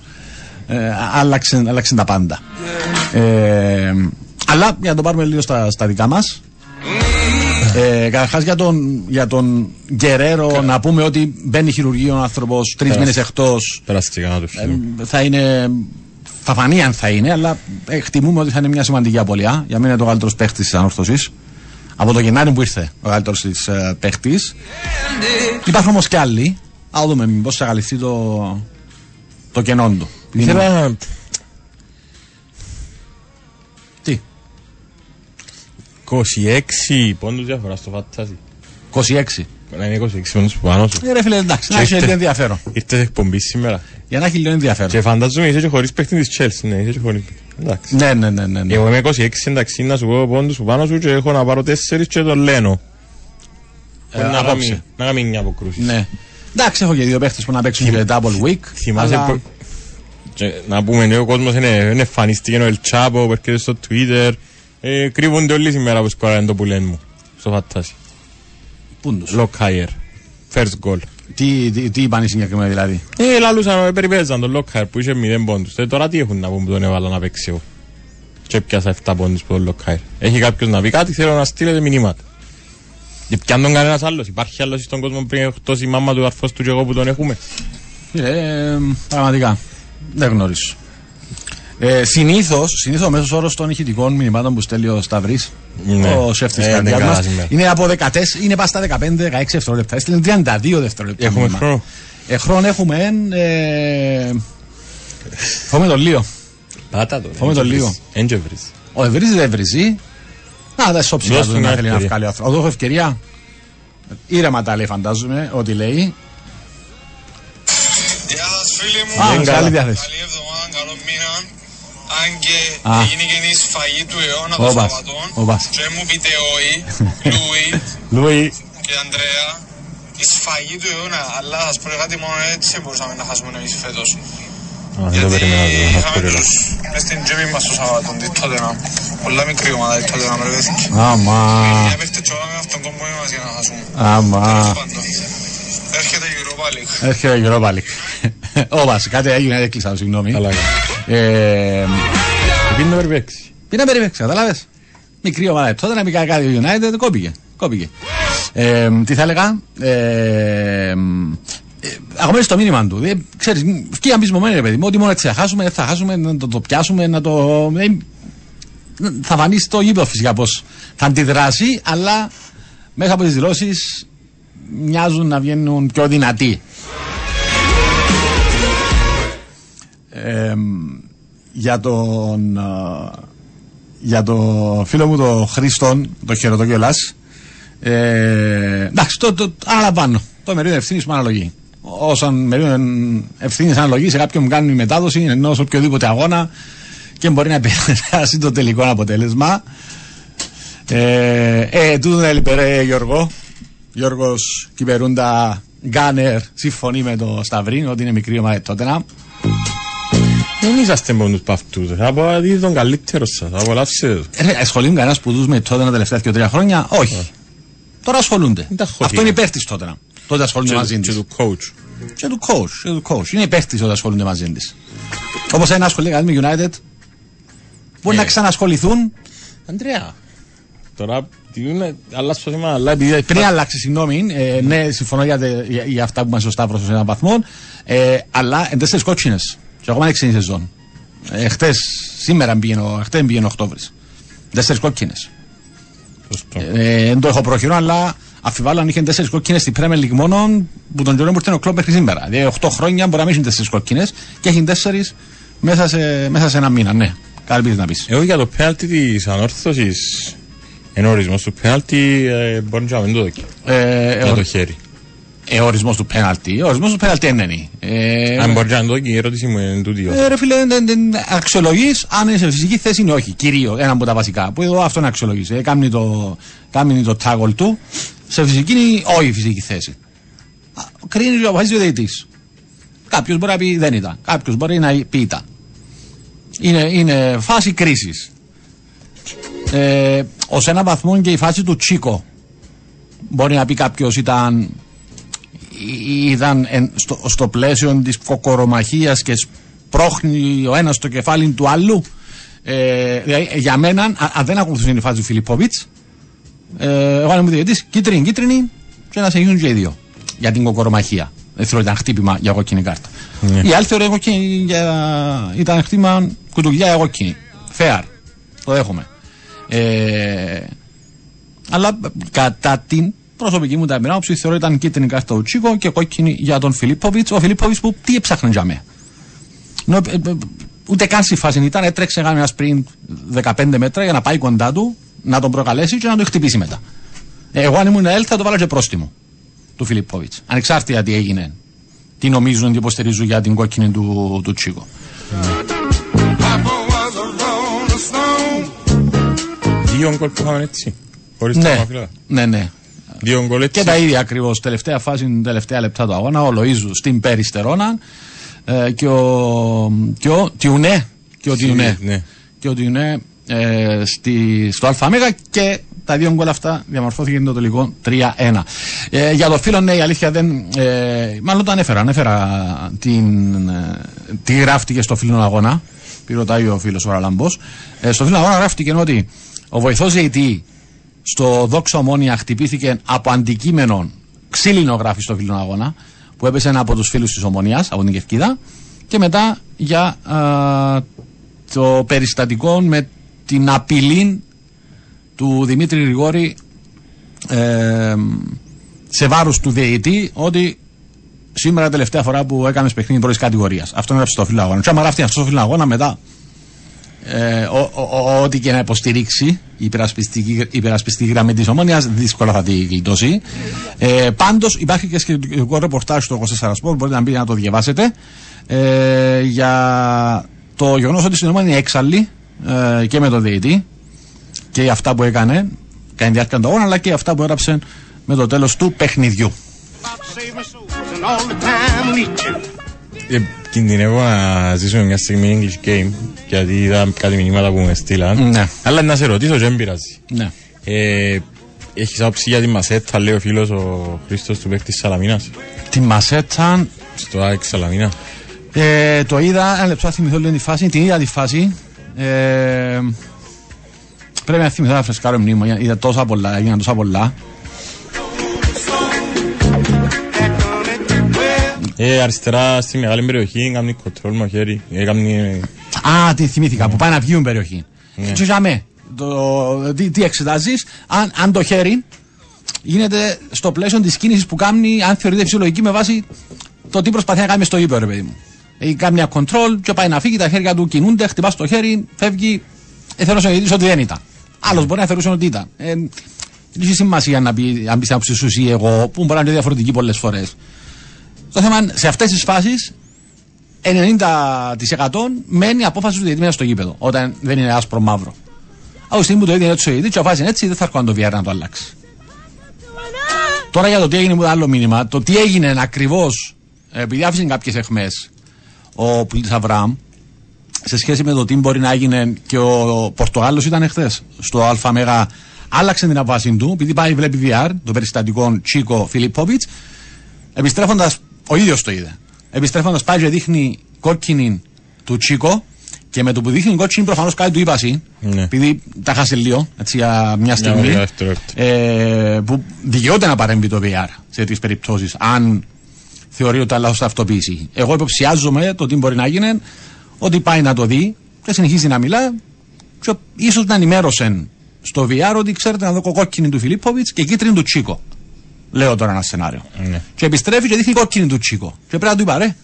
ε, άλλαξε, άλλαξε τα πάντα. Ε, αλλά για να το πάρουμε λίγο στα, στα δικά μας ε, Καταρχάς για τον, για τον Γκερέρο να πούμε ότι μπαίνει χειρουργείο ο άνθρωπος τρεις Πέρασε. μήνες εκτός. Πέρασε και κανένα το Ε, χειμώνα. θα είναι. Θα φανεί αν θα είναι, αλλά εκτιμούμε ότι θα είναι μια σημαντική απώλεια. Για μένα είναι το καλύτερος παίχτης της ανόρθωσης. Από το Γενάρη που ήρθε ο καλύτερος της ε, παίχτης. Υπάρχουν όμως και άλλοι. Α δούμε μήπως θα καλυφθεί το, το κενό του. Ήθελα 26 πόντους διαφορά στο φαντάζι. 26. Να είναι 26 πόντους που πάνω σου. Ε, ρε φίλε, εντάξει, να Και έχει ήρθε- λίγο ενδιαφέρον. Ήρθες εκπομπή σήμερα. Για να έχει λίγο ενδιαφέρον. Και φαντάζομαι είσαι και χωρίς παίχτη της Chelsea. Ναι, είσαι και χωρίς παίχτη. Εντάξει. Ναι, ναι, ναι, ναι. ναι. Εγώ είμαι 26 εντάξει να σου πω πόντους που πάνω σου και έχω να πάρω 4 και το λένε. Ε, να, απόψε. κάνει, να κάνει μια αποκρούση. Ναι. Εντάξει, έχω και δύο παίχτε που να παίξουν και double week. Θυμάσαι αλλά- που... Και να πούμε, ναι, ο κόσμος είναι, είναι εμφανιστεί ο Ελτσάπο, που έρχεται στο Twitter. Ε, κρύβονται όλοι σήμερα που σκοράνε το που λένε μου. Στο φαντάζι. Πού τους; Lock higher. First goal. Τι, τι, τι είπαν οι συγκεκριμένοι δηλαδή; Ε, λαλούσαν, ε, περιπέζαν τον Lockhart που είχε 0 πόντους. Ε, τώρα τι έχουν να πούν που τον έβαλα να παίξει εγώ. Και πιάσα 7 πόντους που τον Lockhart. Έχει κάποιος να πει κάτι, θέλω να στείλετε μηνύματα. Και πιάνει τον κανένας άλλος. Υπάρχει άλλος στον κόσμο πριν εκτός η μάμα του, ο αρφός του και εγώ που τον έχουμε; Ε, πραγματικά. Δεν γνωρίζω. Ε, Συνήθως, συνήθως ο μέσος όρος των ηχητικών μηνυμάτων που στέλνει ο Σταυρή, Ναι. ο σεφ της Ε, καρδιά ναι, μα, καλά σήμερα. είναι από 14, είναι πά στα 15-16 δευτερόλεπτα. Έστειλε 32 δευτερόλεπτα. Έχουμε μήνυμα. χρόνο. Ε, χρόνο έχουμε. Ε, Φοβάμαι τον Λίο. Πάτα το. Φοβάμαι το λίγο. Έντζεβρις. Ο Ευρύζη δεν βρίζει. Να τα σώψει Δώσ' κάτω του να μια θέλει να ευκαιρία. βγάλει ο άνθρωπος. Εδώ έχω ευκαιρία. Ήρεμα τα λέει φαντάζομαι ότι λέει. Γεια σας φίλοι μου. Α, Δεν σε καλά. άλλη διάθεση. Καλή εβδομάδα, καλό μήνα. Αν και Α. έγινε και η σφαγή του αιώνα των Όπας, Σαββατών. όπας. Και μου πείτε όχι, Λούι Λούι. και Ανδρέα. Η σφαγή του αιώνα, αλλά θα σας πω κάτι μόνο έτσι μπορούσαμε να χάσουμε εμείς φέτος. Α, δεν το Γιατί περίμενα το. είχαμε αυτό τους μες στην τσέπη μας το Σαββατό, τη Τότενα. Πολλά μικρή ομάδα η Τότενα, ρε παιδιά. Άμα. Μια παίχτε τσοβάμε αυτόν τον κόμμα μας για να χάσουμε. Άμα. Τέλος πάντων. Έρχεται η Europa League. Έρχεται η Europa League. Όπα, κάτι έγινε, έκλεισα, συγγνώμη. Καλά. Ε, Επειδή το περιπέξει. Τι να περιπέξει, κατάλαβε. Μικρή ομάδα. Τότε να πει κάτι ο United, κόπηκε. κόπηκε. Ε, τι θα έλεγα. Ε, ε, Αγωμένει στο μήνυμα του. Ε, ξέρεις, και αμπισμωμένοι ρε παιδί μου, ότι μόνο έτσι θα χάσουμε, δεν θα χάσουμε, να το, το πιάσουμε, να το. Ε, θα φανεί στο γήπεδο φυσικά πώς θα αντιδράσει, αλλά μέσα από τις δηλώσεις μοιάζουν να βγαίνουν πιο δυνατοί. Ε, για τον α, για το φίλο μου τον Χρήστον, το χαιρετώ κιόλα. Ε, εντάξει, το, το αναλαμβάνω. Το μερίδιο ευθύνης μου αναλογεί. Όσον μερίδιο ευθύνης αναλογεί σε κάποιον που κάνει μετάδοση ενός οποιοδήποτε αγώνα και μπορεί να επηρεάσει το τελικό αποτέλεσμα. Ε, ε, τούτο έλειπε ρε Γιώργο. Γιώργος Κυπερούντα Γκάνερ συμφωνεί με το Σταυρίνο ότι είναι μικρή ομάδα τότε να. Δεν είσαστε μόνος από αυτούς. Θα πω ότι τον καλύτερο σας. Θα απολαύσετε το. Ε, ασχολείται κανένας που δούς με τότε τα τελευταία και τρία χρόνια; Όχι. Τώρα ασχολούνται. τα έχω Αυτό δει. είναι υπέρ τη τότε. Τότε ασχολούνται μαζί Και τη. του coach. Και του coach. Και του coach. Είναι υπέρ τη όταν ασχολούνται μαζί της. Όπως ένα ασχολείται κανεί με United. Μπορεί Ε. να ξανασχοληθούν. Αντρέα. τώρα. τι είναι, αλλάζει το θέμα, αλλά επειδή. Πριν αλλάξει, συγγνώμη, ε, ναι, συμφωνώ για, τε- για, για αυτά που μα ο Σταύρο σε έναν βαθμό, ε, αλλά εν τέσσερι κότσινε. Και ακόμα είναι ξένη σεζόν. Ε, χτες, σήμερα πήγαινε, χτες πήγαινε ο Οκτώβρης. Τέσσερις κόκκινες. Σωστό. Ε, δεν το έχω προχειρό, αλλά αφιβάλλω αν είχε τέσσερις κόκκινες στην Premier League μόνο που τον καιρό που ήρθε ο κλοπ μέχρι σήμερα. Δηλαδή, 8 χρόνια μπορεί να μην έχεις τέσσερις κόκκινες και έχεις τέσσερις μέσα σε, μέσα σε ένα μήνα. Ναι, κάτι πήγες να πεις. Εγώ για το πέναλτι της ανόρθωσης, εν ορισμός του πέναλτι, ε, μπορεί να μην το δοκεί. Ε, Για ο, το χέρι. Ε, ο ορισμός του πέναλτι. Ο ορισμός του πέναλτι είναι. Ε, Αν μπορείς να το δοκεί, η ερώτηση μου είναι τούτη. Ε, ρε φίλε, αξιολογείς αν είναι σε φυσική θέση ή όχι. Κυρίως, ένα από τα βασικά. Που εδώ αυτό είναι αξιολογείς. Ε, κάνει το, κάνει το τάγολ του σε φυσική ή όχι φυσική θέση. Α, Κρίνει και αποφασίζει ο διαιτητής. Κάποιος μπορεί να πει δεν ήταν. Κάποιος μπορεί να πει ήταν. Είναι, είναι φάση κρίσης. Ε, Ω ένα βαθμό και η φάση του Τσίκο μπορεί να πει κάποιος ήταν ή- ήταν εν- στο, στο πλαίσιο της κοκορομαχίας και σπρώχνει ο ένας το κεφάλι του άλλου ε, δηλαδή, ε, για μένα αν, αν δεν ακολουθούσε η φάση του Φιλιππόβιτς ε, εγώ αν ήμουν διαιτητής κίτρινη κίτρινη και να συνεχίσουν και οι δύο για την κοκορομαχία. Δεν θέλω ήταν χτύπημα για κόκκινη κάρτα. Ναι. η άλλη θεωρώ κόκκινη για, ήταν χτύπημα κουτουλιά για κόκκινη fair το δέχομαι ε, αλλά ε, κατά την προσωπική μου ταπεινά όψη θεωρώ ήταν κίτρινη κάρτα ο Τσίκο και κόκκινη για τον Φιλίπποβιτς. Ο Φιλίπποβιτς που τι έψαχνε για μέ. Νο, ε, ε, ούτε καν στη φάση ήταν, έτρεξε ένα sprint 15 μέτρα για να πάει κοντά του, να τον προκαλέσει και να τον χτυπήσει μετά. Ε, εγώ αν ήμουν ΕΛ θα το βάλω και πρόστιμο του Φιλίπποβιτς. Ανεξάρτητα τι έγινε, τι νομίζουν, τι υποστηρίζουν για την κόκκινη του, του Τσίκο. Δύο γκολ που είχαμε έτσι. Χωρίς Ναι, τραυματοφύλακα. ναι, ναι. Δύο γκολ έτσι. Και τα ίδια ακριβώς. Τελευταία φάση, τελευταία λεπτά του αγώνα. Ο Λοίζου στην Περιστερώνα ε, και ο, και ο Τιουνέ. Και ο Σι- Τιουνέ. ναι. Και ο Τιουνέ ε, στη, στο ΑΜΕΓΑ και τα δύο γκολ αυτά διαμορφώθηκε το τελικό 3-1. Ε, για το φίλο, ναι, η αλήθεια δεν. Ε, μάλλον το ανέφερα. Ανέφερα την, ε, τι γράφτηκε στο φίλο αγώνα. Πήρε ρωτάει ο φίλος ο Ραλαμπός. Ε, στο φίλο αγώνα γράφτηκε ότι ο βοηθός ΖΕΙΤΗ στο δόξα ομόνια χτυπήθηκε από αντικείμενο ξύλινο γράφει στο φίλο αγώνα που έπεσε ένα από τους φίλους της ομονίας από την Κευκίδα και μετά για α, το περιστατικό με την απειλή του Δημήτρη Γρηγόρη ε, σε βάρος του διαιτητή ότι σήμερα τελευταία φορά που έκανες παιχνίδι πρώτης κατηγορίας. Αυτό έγραψε στο φίλο αγώνα. Και άμα γράφει αυτό στο φίλο αγώνα μετά ε, ο- ο- ο- ό,τι και να υποστηρίξει η υπερασπιστική, η υπερασπιστική γραμμή της ομόνοια, δύσκολα θα τη γλιτώσει. Ε, Πάντως υπάρχει και σχετικό ρεπορτάζ στο 24 Sport, μπορείτε να μπείτε να το διαβάσετε. Ε, για το γεγονός ότι στην ομόνοια είναι έξαλλη ε, και με τον διαιτή και για αυτά που έκανε κατά τη διάρκεια του αγώνα, αλλά και αυτά που έγραψε με το τέλος του παιχνιδιού. Ε, κινδυνεύω να ζήσουμε μια στιγμή English game γιατί είδα κάτι μηνύματα που με στείλαν. Ναι. Αλλά να σε ρωτήσω, δεν πειράζει. Ναι. Ε, έχεις άποψη για τη Μασέτα, λέει ο φίλος ο Χρήστος του παίκτης Σαλαμίνας; Τη Μασέτα Στο ΑΕΚ Σαλαμίνα. Ε, το είδα, ένα λεπτό να θυμηθώ λίγο τη φάση, την είδα τη φάση. Ε, πρέπει να θυμηθώ να φρεσκάρω μνήμη, είδα τόσα πολλά, έγιναν τόσα πολλά. Ε, αριστερά στη μεγάλη περιοχή, κάνει κοντρόλ με χέρι. Ε, κάνει... Α, τη θυμήθηκα, που πάει να βγει περιοχή. Ναι. Και για το, τι, τι εξετάζεις, αν, αν το χέρι γίνεται στο πλαίσιο της κίνησης που κάνει, αν θεωρείται φυσιολογική με βάση το τι προσπαθεί να κάνει στο ύπεδο, ρε παιδί μου. Έχει κάνει μια κοντρόλ και πάει να φύγει, τα χέρια του κινούνται, χτυπάς το χέρι, φεύγει. Ε, θέλω να σου ότι δεν ήταν. Άλλος μπορεί να θεωρούσε ότι ήταν. Ε, δεν έχει σημασία να πει αν πεις την άποψη σου ή εγώ, που μπορεί να είναι διαφορετική πολλές φορές. Το θέμα είναι σε αυτές τις φάσεις 90% μένει η απόφαση του διαιτητή μέσα στο γήπεδο, όταν δεν είναι άσπρο μαύρο. Από τη στιγμή που το ίδιο είναι έτσι ο διαιτητής, και βάζει έτσι, δεν θα έρχονταν το VR να το αλλάξει. Τώρα για το τι έγινε μου άλλο μήνυμα, το τι έγινε ακριβώς, επειδή άφησε κάποιες αιχμέ ο Πλήτης Αβραάμ, σε σχέση με το τι μπορεί να έγινε και ο Πορτογάλος ήταν εχθές στο ΑΜΕΓΑ, άλλαξε την απόφαση του, επειδή πάει βλέπει VR, το περιστατικό Τσίκο Φιλιππόβιτ, επιστρέφοντας, ο ίδιος το είδε. Επιστρέφοντας πάει και δείχνει κόκκινη του Τσίκο Και με το που δείχνει κόκκινη προφανώς κάτι του είπα εσύ, Ναι. επειδή τα χάσε λίγο έτσι, για μια στιγμή. μια δευτερόλεπτα. ε, που δικαιούται να παρέμβει το VR σε τέτοιε περιπτώσεις, αν θεωρεί ότι λάθος αυτοποίηση. Εγώ υποψιάζομαι το τι μπορεί να γίνει, ότι πάει να το δει και συνεχίζει να μιλά, και ίσως να ενημέρωσε στο VR ότι ξέρετε να δω κόκκινη του Φιλίπποβιτς και κίτρινη του Τσίκο. Λέω τώρα ένα σενάριο. Ναι. Και επιστρέφει και δείχνει κόκκινη του Τσίκο. Και πρέπει να του είπα, ρε,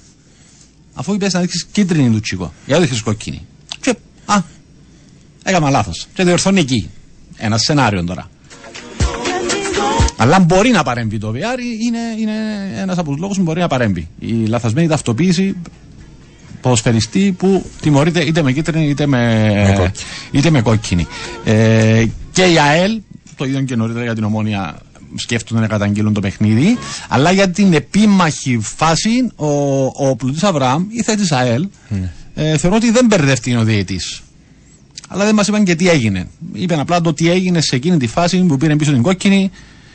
αφού είπες να δείξεις κίτρινη του Τσίκο, γιατί δείχνει κόκκινη. Και, α, έκανα λάθος. Και διορθώνει εκεί. Ένα σενάριο τώρα. Αλλά μπορεί να παρέμβει το VR, είναι, είναι ένας από τους λόγους που μπορεί να παρέμβει. Η λαθασμένη ταυτοποίηση ποδοσφαιριστή που τιμωρείται είτε με κίτρινη είτε με, κόκκινη. είτε με κόκκινη. Ε, και η ΑΕΛ, το ίδιο και νωρίτερα για την ομόνια, σκέφτονται να καταγγείλουν το παιχνίδι. Αλλά για την επίμαχη φάση, ο, ο Πλουτή Αβραάμ, η θέση τη ΑΕΛ, ε, θεωρώ ότι δεν μπερδεύτηκε ο διαιτή. Αλλά δεν μας είπαν και τι έγινε. Είπαν απλά το τι έγινε σε εκείνη τη φάση που πήρε πίσω την κόκκινη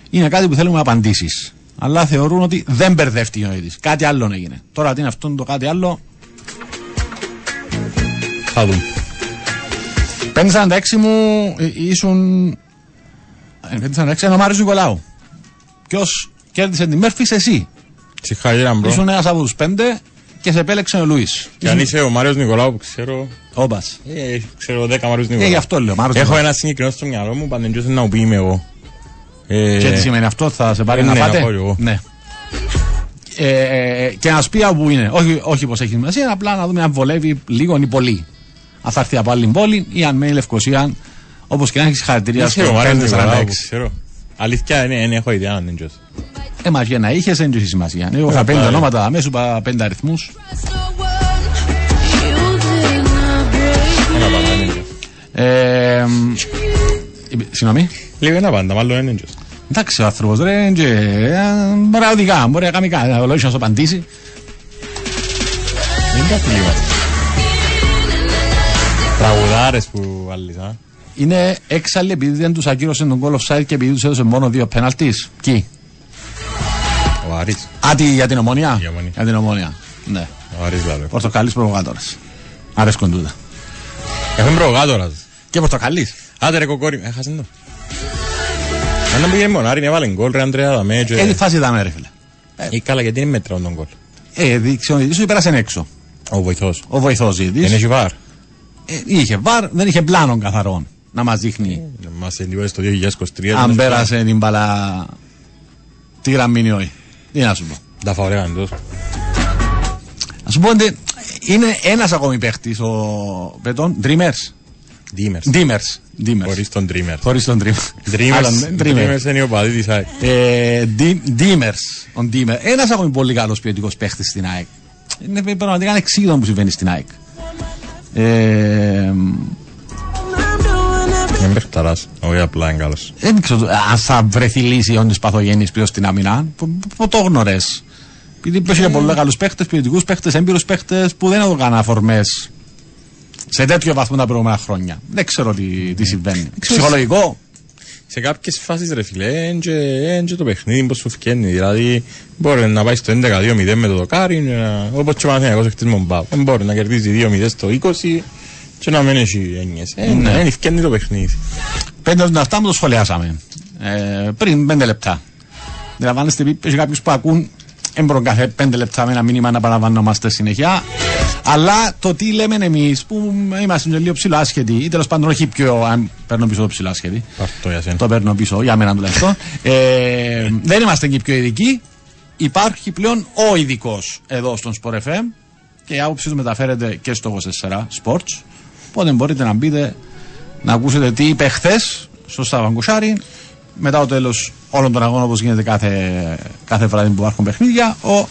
είναι κάτι που θέλουμε απαντήσεις. Αλλά θεωρούν ότι δεν μπερδεύτηκε ο διαιτητής. Κάτι άλλο έγινε. Τώρα τι είναι αυτό το κάτι άλλο, Θα δούμε. 546 μου ε, ήσουν. ε, 546 είναι ο Μάριο Νικολάου. Ποιος κέρδισε τη Μέρφυ, εσύ. Συγχαρητήρια, bro. Ήσουν ένας από τους πέντε και σε επέλεξε ο Λουίς. Και αν είσαι ο Μάριος Νικολάου που ξέρω. Όμπα. Ε, ξέρω 10 Μάριος Νικολάου. Ε, γι' αυτό λέω. Μάριος Έχω Νικολάου. ένα συγκεκριμένο στο μυαλό μου παντεντζό να πει είμαι εγώ. Ε, και τι σημαίνει αυτό, θα σε πάρει ε, να ναι. Να εγώ. Ναι. Ε, ε, ε, και να σου πει όπου είναι. Όχι, όχι πως έχει σημασία, απλά να δούμε αν βολεύει λίγο ή πολύ. Αν θα έρθει από άλλη πόλη ή αν μένει Λευκοσία. Όπως και να έχεις χαρακτηρία στο 46. Αλήθεια, ναι, δεν έχω ιδέα αν είναι τζος. Ε, μα για να είχες, δεν έχει σημασία. Εγώ είχα Ε, πέντε πάλι. ονόματα, αμέσως είπα πέντε αριθμούς. Ένα πάντα, δεν είναι τζος. Ε, μ, ε, Συγγνώμη. Λίγο ένα πάντα, μάλλον δεν είναι τζος. Εντάξει, ο άνθρωπος ρε, και, ε, μπορεί να οδηγά, μπορεί να κάνει κάτι, να λόγει να σου απαντήσει. Δεν τα φιλίμα. Τραγουδάρες που βάλεις, α. Είναι έξαλλοι επειδή δεν τους ακύρωσε τον goal offside και επειδή τους έδωσε μόνο δύο πέναλτις. Κι. Ο Άρης. Α, τι, για την ομονία. Για Ομονία. Για την ομονία. Ναι. Ο Άρης δηλαδή. Πορτοκαλίς προβοκάτορα. Αρέσκουν τούτα. Έχουν προγάτορας. Και πορτοκαλίς. Άντε ρε κοκόρι, έχασε το. Αν να πήγαινε μονάρι, έβαλε γκολ ρε Αντρέα δαμέ Ε, τι και... φάση ήταν, ρε φίλε. Ή καλά, γιατί είναι μέτρον τον γκολ. Ε, δείξε ο διαιτητής, πέρασε έξω. Ο βοηθός. Ο βοηθός Δεν διαιτητή. έχει βάρ. είχε βαρ, δεν είχε πλάνο καθαρόν να μας δείχνει Μας εντύπωσε στο 2023. αν πέρασε την μπαλά τη γραμμή ή όχι. Τι να σου πω. Τα φαωρέα εντός. Να σου πω ότι είναι ένας ακόμη παίχτης ο Πετών. Dreamers. Δήμερς. Dreamers. Dreamers. Χωρίς τον Dreamers. Χωρίς τον Dreamers. Dreamers. Άλλον, Dreamers. Dreamers είναι ο παδί της ΑΕΚ. Ε, Ντίμερς, ο Ντίμερ. Ένας ακόμη πολύ καλός ποιοτικός παίχτης στην ΑΕΚ. Είναι πραγματικά ανεξήγητο που συμβαίνει στην ΑΕΚ. Ε, Είναι παιχταράς. Όχι απλά είναι καλός. δεν ξέρω αν θα βρεθεί λύση όνει παθογέννη πίσω στην αμυνά. Που, που το γνωρέ. Επειδή έχει πολύ καλούς παίχτες, ποιοτικούς παίχτες, έμπειρους παίχτες που δεν έκαναν αφορμέ σε τέτοιο βαθμό τα προηγούμενα χρόνια. Δεν ξέρω τι, τι συμβαίνει. Ψυχολογικό; Σε κάποιες φάσεις ρε φίλε, είναι και το παιχνίδι πως σου φκένει. Δηλαδή, μπορεί να πάει στο 11-2-0 με το δοκάρι, να- όπως και ο Παναθηναϊκός χτες με τον Πάο. Δεν μπορεί να κερδίζει 2-0 στο 20 και να μην έχει έννοιες. Ε, Ναι. ναι, φκένει το παιχνίδι. Πέντε να αυτά μου το σχολιάσαμε. Ε, πριν πέντε λεπτά. Αντιλαμβάνεστε, έχει κάποιου που ακούν έμπρον κάθε πέντε λεπτά με ένα μήνυμα να παραλαμβανόμαστε συνέχεια. Αλλά το τι λέμε εμείς που είμαστε και λίγο ψηλό άσχετοι, ή τέλος πάντων όχι πιο. Αν παίρνω πίσω το ψηλό άσχετοι. Αυτό για σένα. Το παίρνω πίσω, για μένα τουλάχιστον. ε, δεν είμαστε και πιο ειδικοί. Υπάρχει πλέον ο ειδικός εδώ στον Sport FM και η άποψή του μεταφέρεται και στο 24 Sports. Οπότε μπορείτε να μπείτε να ακούσετε τι είπε χθες στο Σταβαγκουσάρι μετά το τέλος όλων των αγώνων όπως γίνεται κάθε, κάθε βράδυ που υπάρχουν παιχνίδια. Ο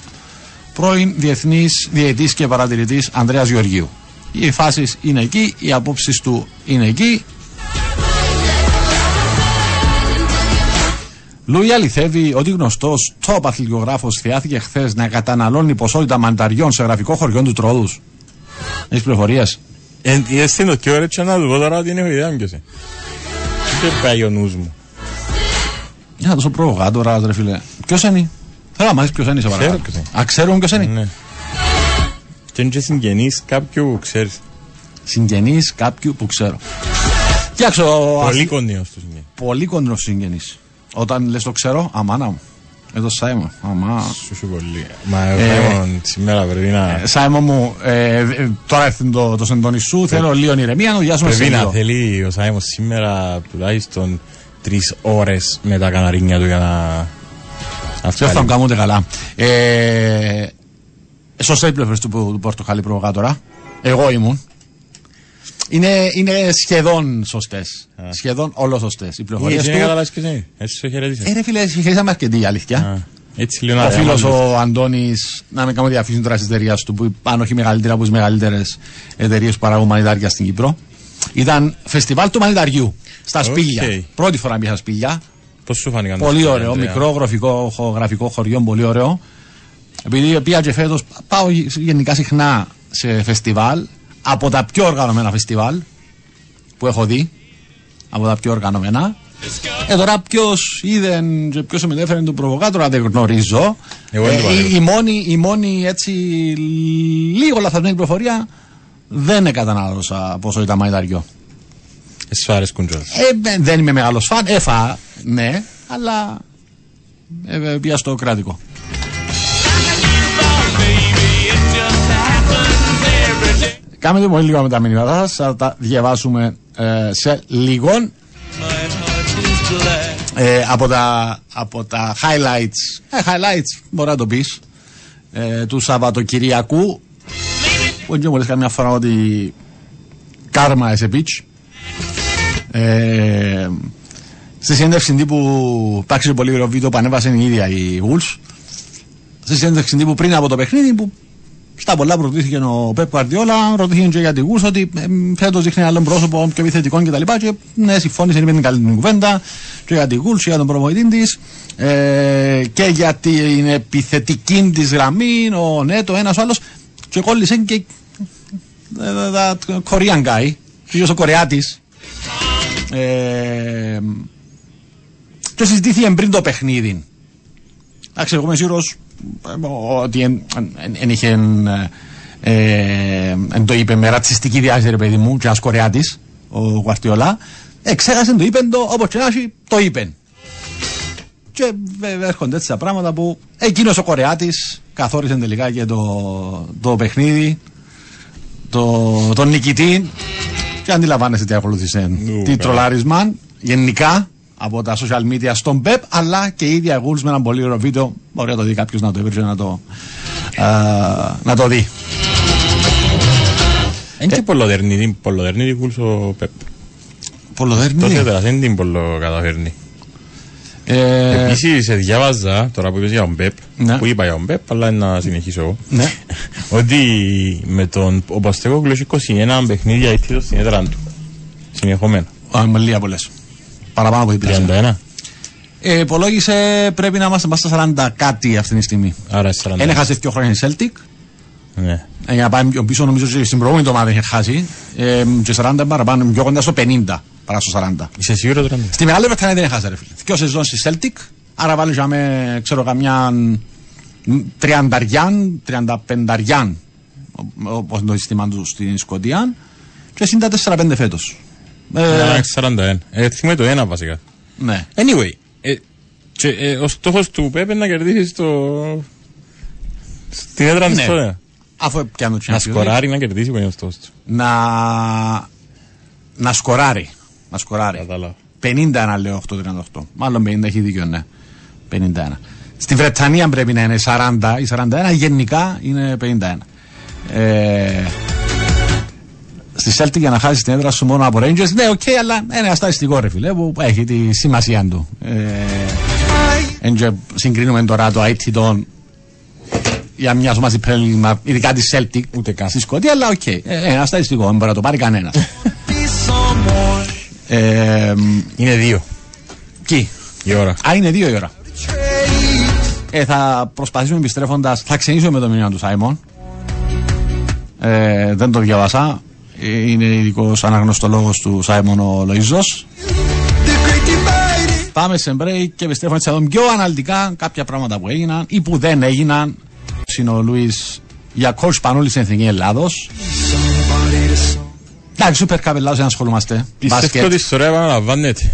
πρώην διεθνής διαιτή και παρατηρητής Ανδρέας Γεωργίου. Οι φάσεις είναι εκεί, οι απόψεις του είναι εκεί. Λούι αληθεύει ότι γνωστός top αθλητικογράφος θεάθηκε χθες να καταναλώνει ποσότητα μανταριών σε γραφικό χωριό του Τρόδους. Έχεις πληροφορίες; Ε, Είδες την το και ώρα και να του πω τώρα ότι είναι ιδέα ποιος είναι. Δεν πάει ο νους μου. Για τόσο προβοκάτορα, ρε φίλε. Ποιος είναι; Θέλω να μάθεις ποιος είναι, σε παρακαλώ. ποιος είναι. Α, ξέρουμε ποιος είναι; Ναι. Και είναι και συγγενής κάποιου που ξέρεις. Συγγενή κάποιου που ξέρω. Φτιάξω. Πολύ κοντινός τους είναι. πολύ κοντινός συγγενή. Όταν λες το ξέρω, αμάνα μου. Εδώ Σάιμον. Αμά. Σου σου πολύ. Μα ο Σάιμον σήμερα πρέπει να... Σάιμον μου, ε, ε, τώρα έρθει το, το σεντόνι σου. Θέλω λίγο ηρεμία να δουλειάσουμε σε Πρέπει να λίγο. θέλει ο Σάιμον σήμερα τουλάχιστον τρεις ώρες με τα καναρίνια του για να... να Δεν θα βγάλει. μου κάνουν ούτε καλά. Ε, Σωστέ οι πληροφορίε του, του Πορτοκαλί προβοκάτορα. Εγώ ήμουν. Είναι, είναι σχεδόν σωστές. Σχεδόν όλο σωστές οι πληροφορίες Εσύ του. δεν καταλάβεις ποιος είναι. Έτσι σε χαιρετήσε. Ε, ρε φίλε, χαιρετήσαμε αρκετή η αλήθεια. Α, Έτσι λίγο να Ο φίλος Διαμάντης. ο Αντώνης, να μην κάνω διαφήμιση τώρα της εταιρείας του, που αν όχι μεγαλύτερα από τις μεγαλύτερες εταιρείες που παράγουν μανιτάρια στην Κύπρο. Ήταν φεστιβάλ του μανιταριού. Στα Οκ. Σπήλια. Πρώτη φορά μπήκα στα Σπήλια. Πώς σου φάνηκαν τα Πολύ Σπήλια, ωραίο, Ανδρέα; μικρό γραφικό, χω- γραφικό χωριό, πολύ ωραίο. Επειδή πήγα και φέτος, πάω γε- γενικά συχνά σε φεστιβάλ, από τα πιο οργανωμένα φεστιβάλ που έχω δει. Από τα πιο οργανωμένα. Ε, τώρα ποιος είδε και ποιος με ενδιαφέρει τον προβοκάτορα δεν γνωρίζω. Εγώ δεν το η, παρακολουθώ. η, μόνη, η μόνη έτσι λίγο λαθασμένη πληροφορία δεν κατανάλωσα πόσο ήταν μαϊδαριό. Εσύ σου αρέσκουν κιόλας. Ε, δεν είμαι μεγάλος φαν. Έφα, ναι, αλλά ε, ε, πήγα στο κράτικο. Κάμε πολύ λίγο με τα μηνύματά σας, θα τα διαβάσουμε ε, σε λίγο. Ε, από, τα, από τα highlights, ε, highlights μπορεί να το πεις, ε, του Σαββατοκυριακού, που δεν μου λες καμιά φορά ότι κάρμα is a bitch. Ε, στη συνέντευξη τύπου υπάρχει πολύ ωραίο βίντεο που ανέβασε η ίδια η Wolves στη συνέντευξη τύπου πριν από το παιχνίδι που στα πολλά που ρωτήθηκε ο Πεπ Καρδιόλα, ρωτήθηκε και για τη Wolves ότι ε, φέτος δείχνει άλλο πρόσωπο πιο επιθετικό κτλ. Και, και ναι, συμφώνησε, είπε την καλή την κουβέντα και για τη Wolves και για τον προπονητή της ε, και για την επιθετική της γραμμή, ο Νέτο, ένας ο άλλος. Και κόλλησε και ε, that Korean guy, και ο Κορεάτης ε, και συζητήθηκε πριν το παιχνίδι. Εντάξει, εγώ είμαι σίγουρος ε, ότι δεν είχε ε, εν το είπε με ρατσιστική διάθεση ρε παιδί μου και ένας Κορεάτης ο Γουαρτιολά ε, ξέχασε το είπε το όπως και να έχει το είπε και βέβαια έρχονται έτσι τα πράγματα που εκείνος ο Κορεάτης καθόρισε τελικά και το, το παιχνίδι το, τον νικητή και αντιλαμβάνεστε τι ακολούθησε. Νου, Τι καλά. τρολάρισμα γενικά από τα social media στον Pep αλλά και η ίδια Γούλς με ένα πολύ ωραίο βίντεο. Μπορεί να το δει κάποιος να το βρει και να το, α, να το δει. Είναι και πολλοδερνή, πολλοδερνή γούλς ο Πεπ. Πολλοδέρνη. Τότε τώρα δεν την πολλο καταφέρνει. Ε, Επίσης ε, διάβαζα, τώρα που είπες για τον Πεπ, Ναι. που είπα για τον Πεπ, αλλά να συνεχίσω εγώ, ναι. ότι με τον ο Παστέκογλου έχει 21 παιχνίδια ή τίτλο στην έδρα του. Συνεχόμενα. Α, με λίγα πολλές. Παραπάνω από την 31. Ε, υπολόγισε πρέπει να είμαστε μας στα 40 κάτι αυτή τη στιγμή. Άρα 40. Ένα χάσει δύο χρόνια η Celtic. Ναι. Ε, για να πάμε πιο πίσω, νομίζω ότι στην προηγούμενη εβδομάδα είχε χάσει. Ε, και 40 παραπάνω, πιο κοντά στο 50 παρά στο 40. Είσαι σίγουρος τώρα. Στη Μεγάλη Βρετανία δεν έχασε, ρε φίλε. Δυο σεζόν στη Celtic, άρα βάλεις για με, ξέρω, καμιά τριανταριάν, τριανταπενταριάν, όπως είναι το σύστημα του στην Σκοτία, και συν τα 4-5 φέτος. Ε, Ε, 41. Ε, θυμάμαι το ένα βασικά. ναι. Anyway, ε, και, ε, ο στόχος του Πέπ είναι να κερδίσεις το... στην έδρα της Ναι. τότε. Αφού πιάνω το Να Champions League, σκοράρει, να κερδίσει που είναι ο στόχος του. να, να σκοράρει. Να σκοράρει. Κατάλαβα. 51 λέω 8-38. Μάλλον 50 έχει δίκιο, ναι. 51. Στη Βρετανία πρέπει να είναι 40 ή 41, γενικά είναι 51. Ε, στη Celtic για να χάσεις την έδρα σου μόνο από Rangers, ναι, οκ, αλλά είναι ένα στατιστικό ρε φίλε που έχει τη σημασία του. Ε, εν και συγκρίνουμε τώρα το IT των για μια μαζί πρέλημα, ειδικά τη Celtic, Ούτε καν. στη Σκωτία, αλλά οκ, ε, ένα στατιστικό, δεν μπορεί να το πάρει κανένας. ε, Είναι δύο Κι. η ώρα. Α, είναι δύο η ώρα. Ε, θα προσπαθήσουμε επιστρέφοντας. Θα ξενήσω με το μήνυμα του Σάιμον. Ε, δεν το διαβάσα. Ε, Είναι ειδικός αναγνωστολόγος του Σάιμον ο Λοϊζό. Πάμε σε break και επιστρέφουμε έτσι θα δούμε πιο αναλυτικά κάποια πράγματα που έγιναν ή που δεν έγιναν. Είναι ο Λουίς για coach Πανούλης στην Εθνική Ελλάδος. Εντάξει, Super Cup Ελλάδος δεν ασχολούμαστε. Πιστεύω ότι η Μπάσκετ. ιστορία επαναλαμβάνεται.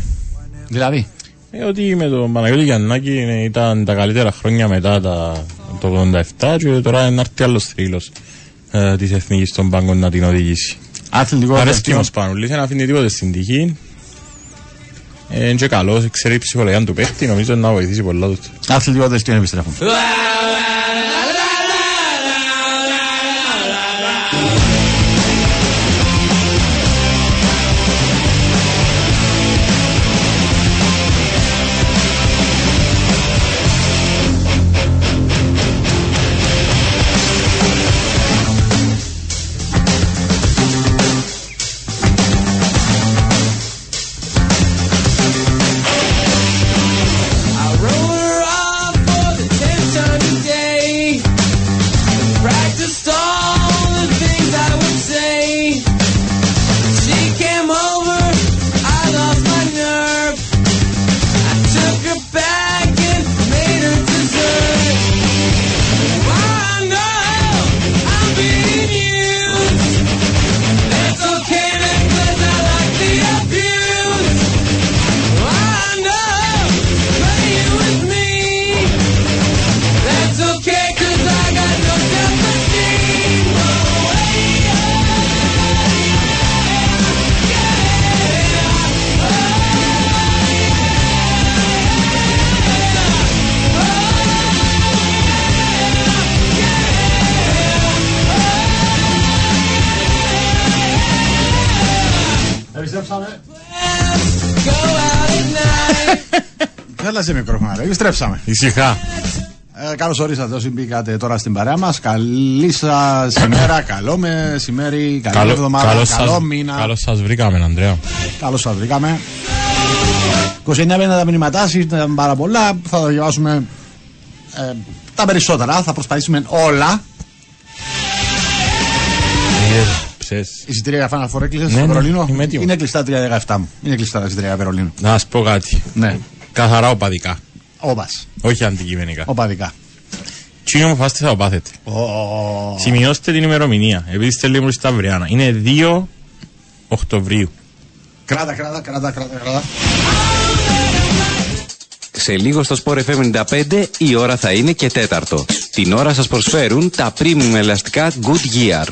Δηλαδή; Ε, ότι με τον Παναγιώτη Γιαννάκη είναι- ήταν τα καλύτερα χρόνια μετά τα, το 87 και τώρα είναι να έρθει άλλος θρύλος ε, της Εθνικής των Πάγκων να την οδηγήσει. Αθλητικό Αρέσκει δελτίο. μας Πανουλής, δεν αφήνει τίποτε στην τυχή. Ε, είναι και καλός, ξέρει η ψυχολογία του παίχτη, νομίζω να βοηθήσει πολλά τους. Αθλητικό δελτίο επιστρέφουμε. Θέλα σε μικρόφωνα, ρε. Επιστρέψαμε. Ησυχά. Ε, Καλώς ορίσατε όσοι μπήκατε τώρα στην παρέα μας. Καλή σας ημέρα, καλό μεσημέρι, καλή εβδομάδα, καλό, σας, μήνα. καλώς σας βρήκαμε, Ανδρέα. Καλώς σας βρήκαμε. 29 πέντε τα μηνύματά σας, ήταν πάρα πολλά. Θα τα διαβάσουμε ε, τα περισσότερα. Θα προσπαθήσουμε όλα. Ψες. Εισιτήρια για Final Four έκλεισε Ναι, στο ναι, Βερολίνο. είμαι έτοιμος. Είναι κλειστά 3-17 μου. Είναι κλειστά τα εισιτήρια για Βερολίνο. Να σας πω κάτι. Ναι. Καθαρά οπαδικά. Όπας. Όχι αντικειμενικά. Οπαδικά. Τι μου φάστε θα πάθετε. Σημειώστε την ημερομηνία. Επειδή είστε λίγο στα Αυριάνα. Είναι 2 Οκτωβρίου. Κράτα, κράτα, κράτα, κράτα, κράτα. Σε λίγο στο Sport FM 95 η ώρα θα είναι και τέταρτο. Την ώρα σας προσφέρουν τα premium ελαστικά Goodyear.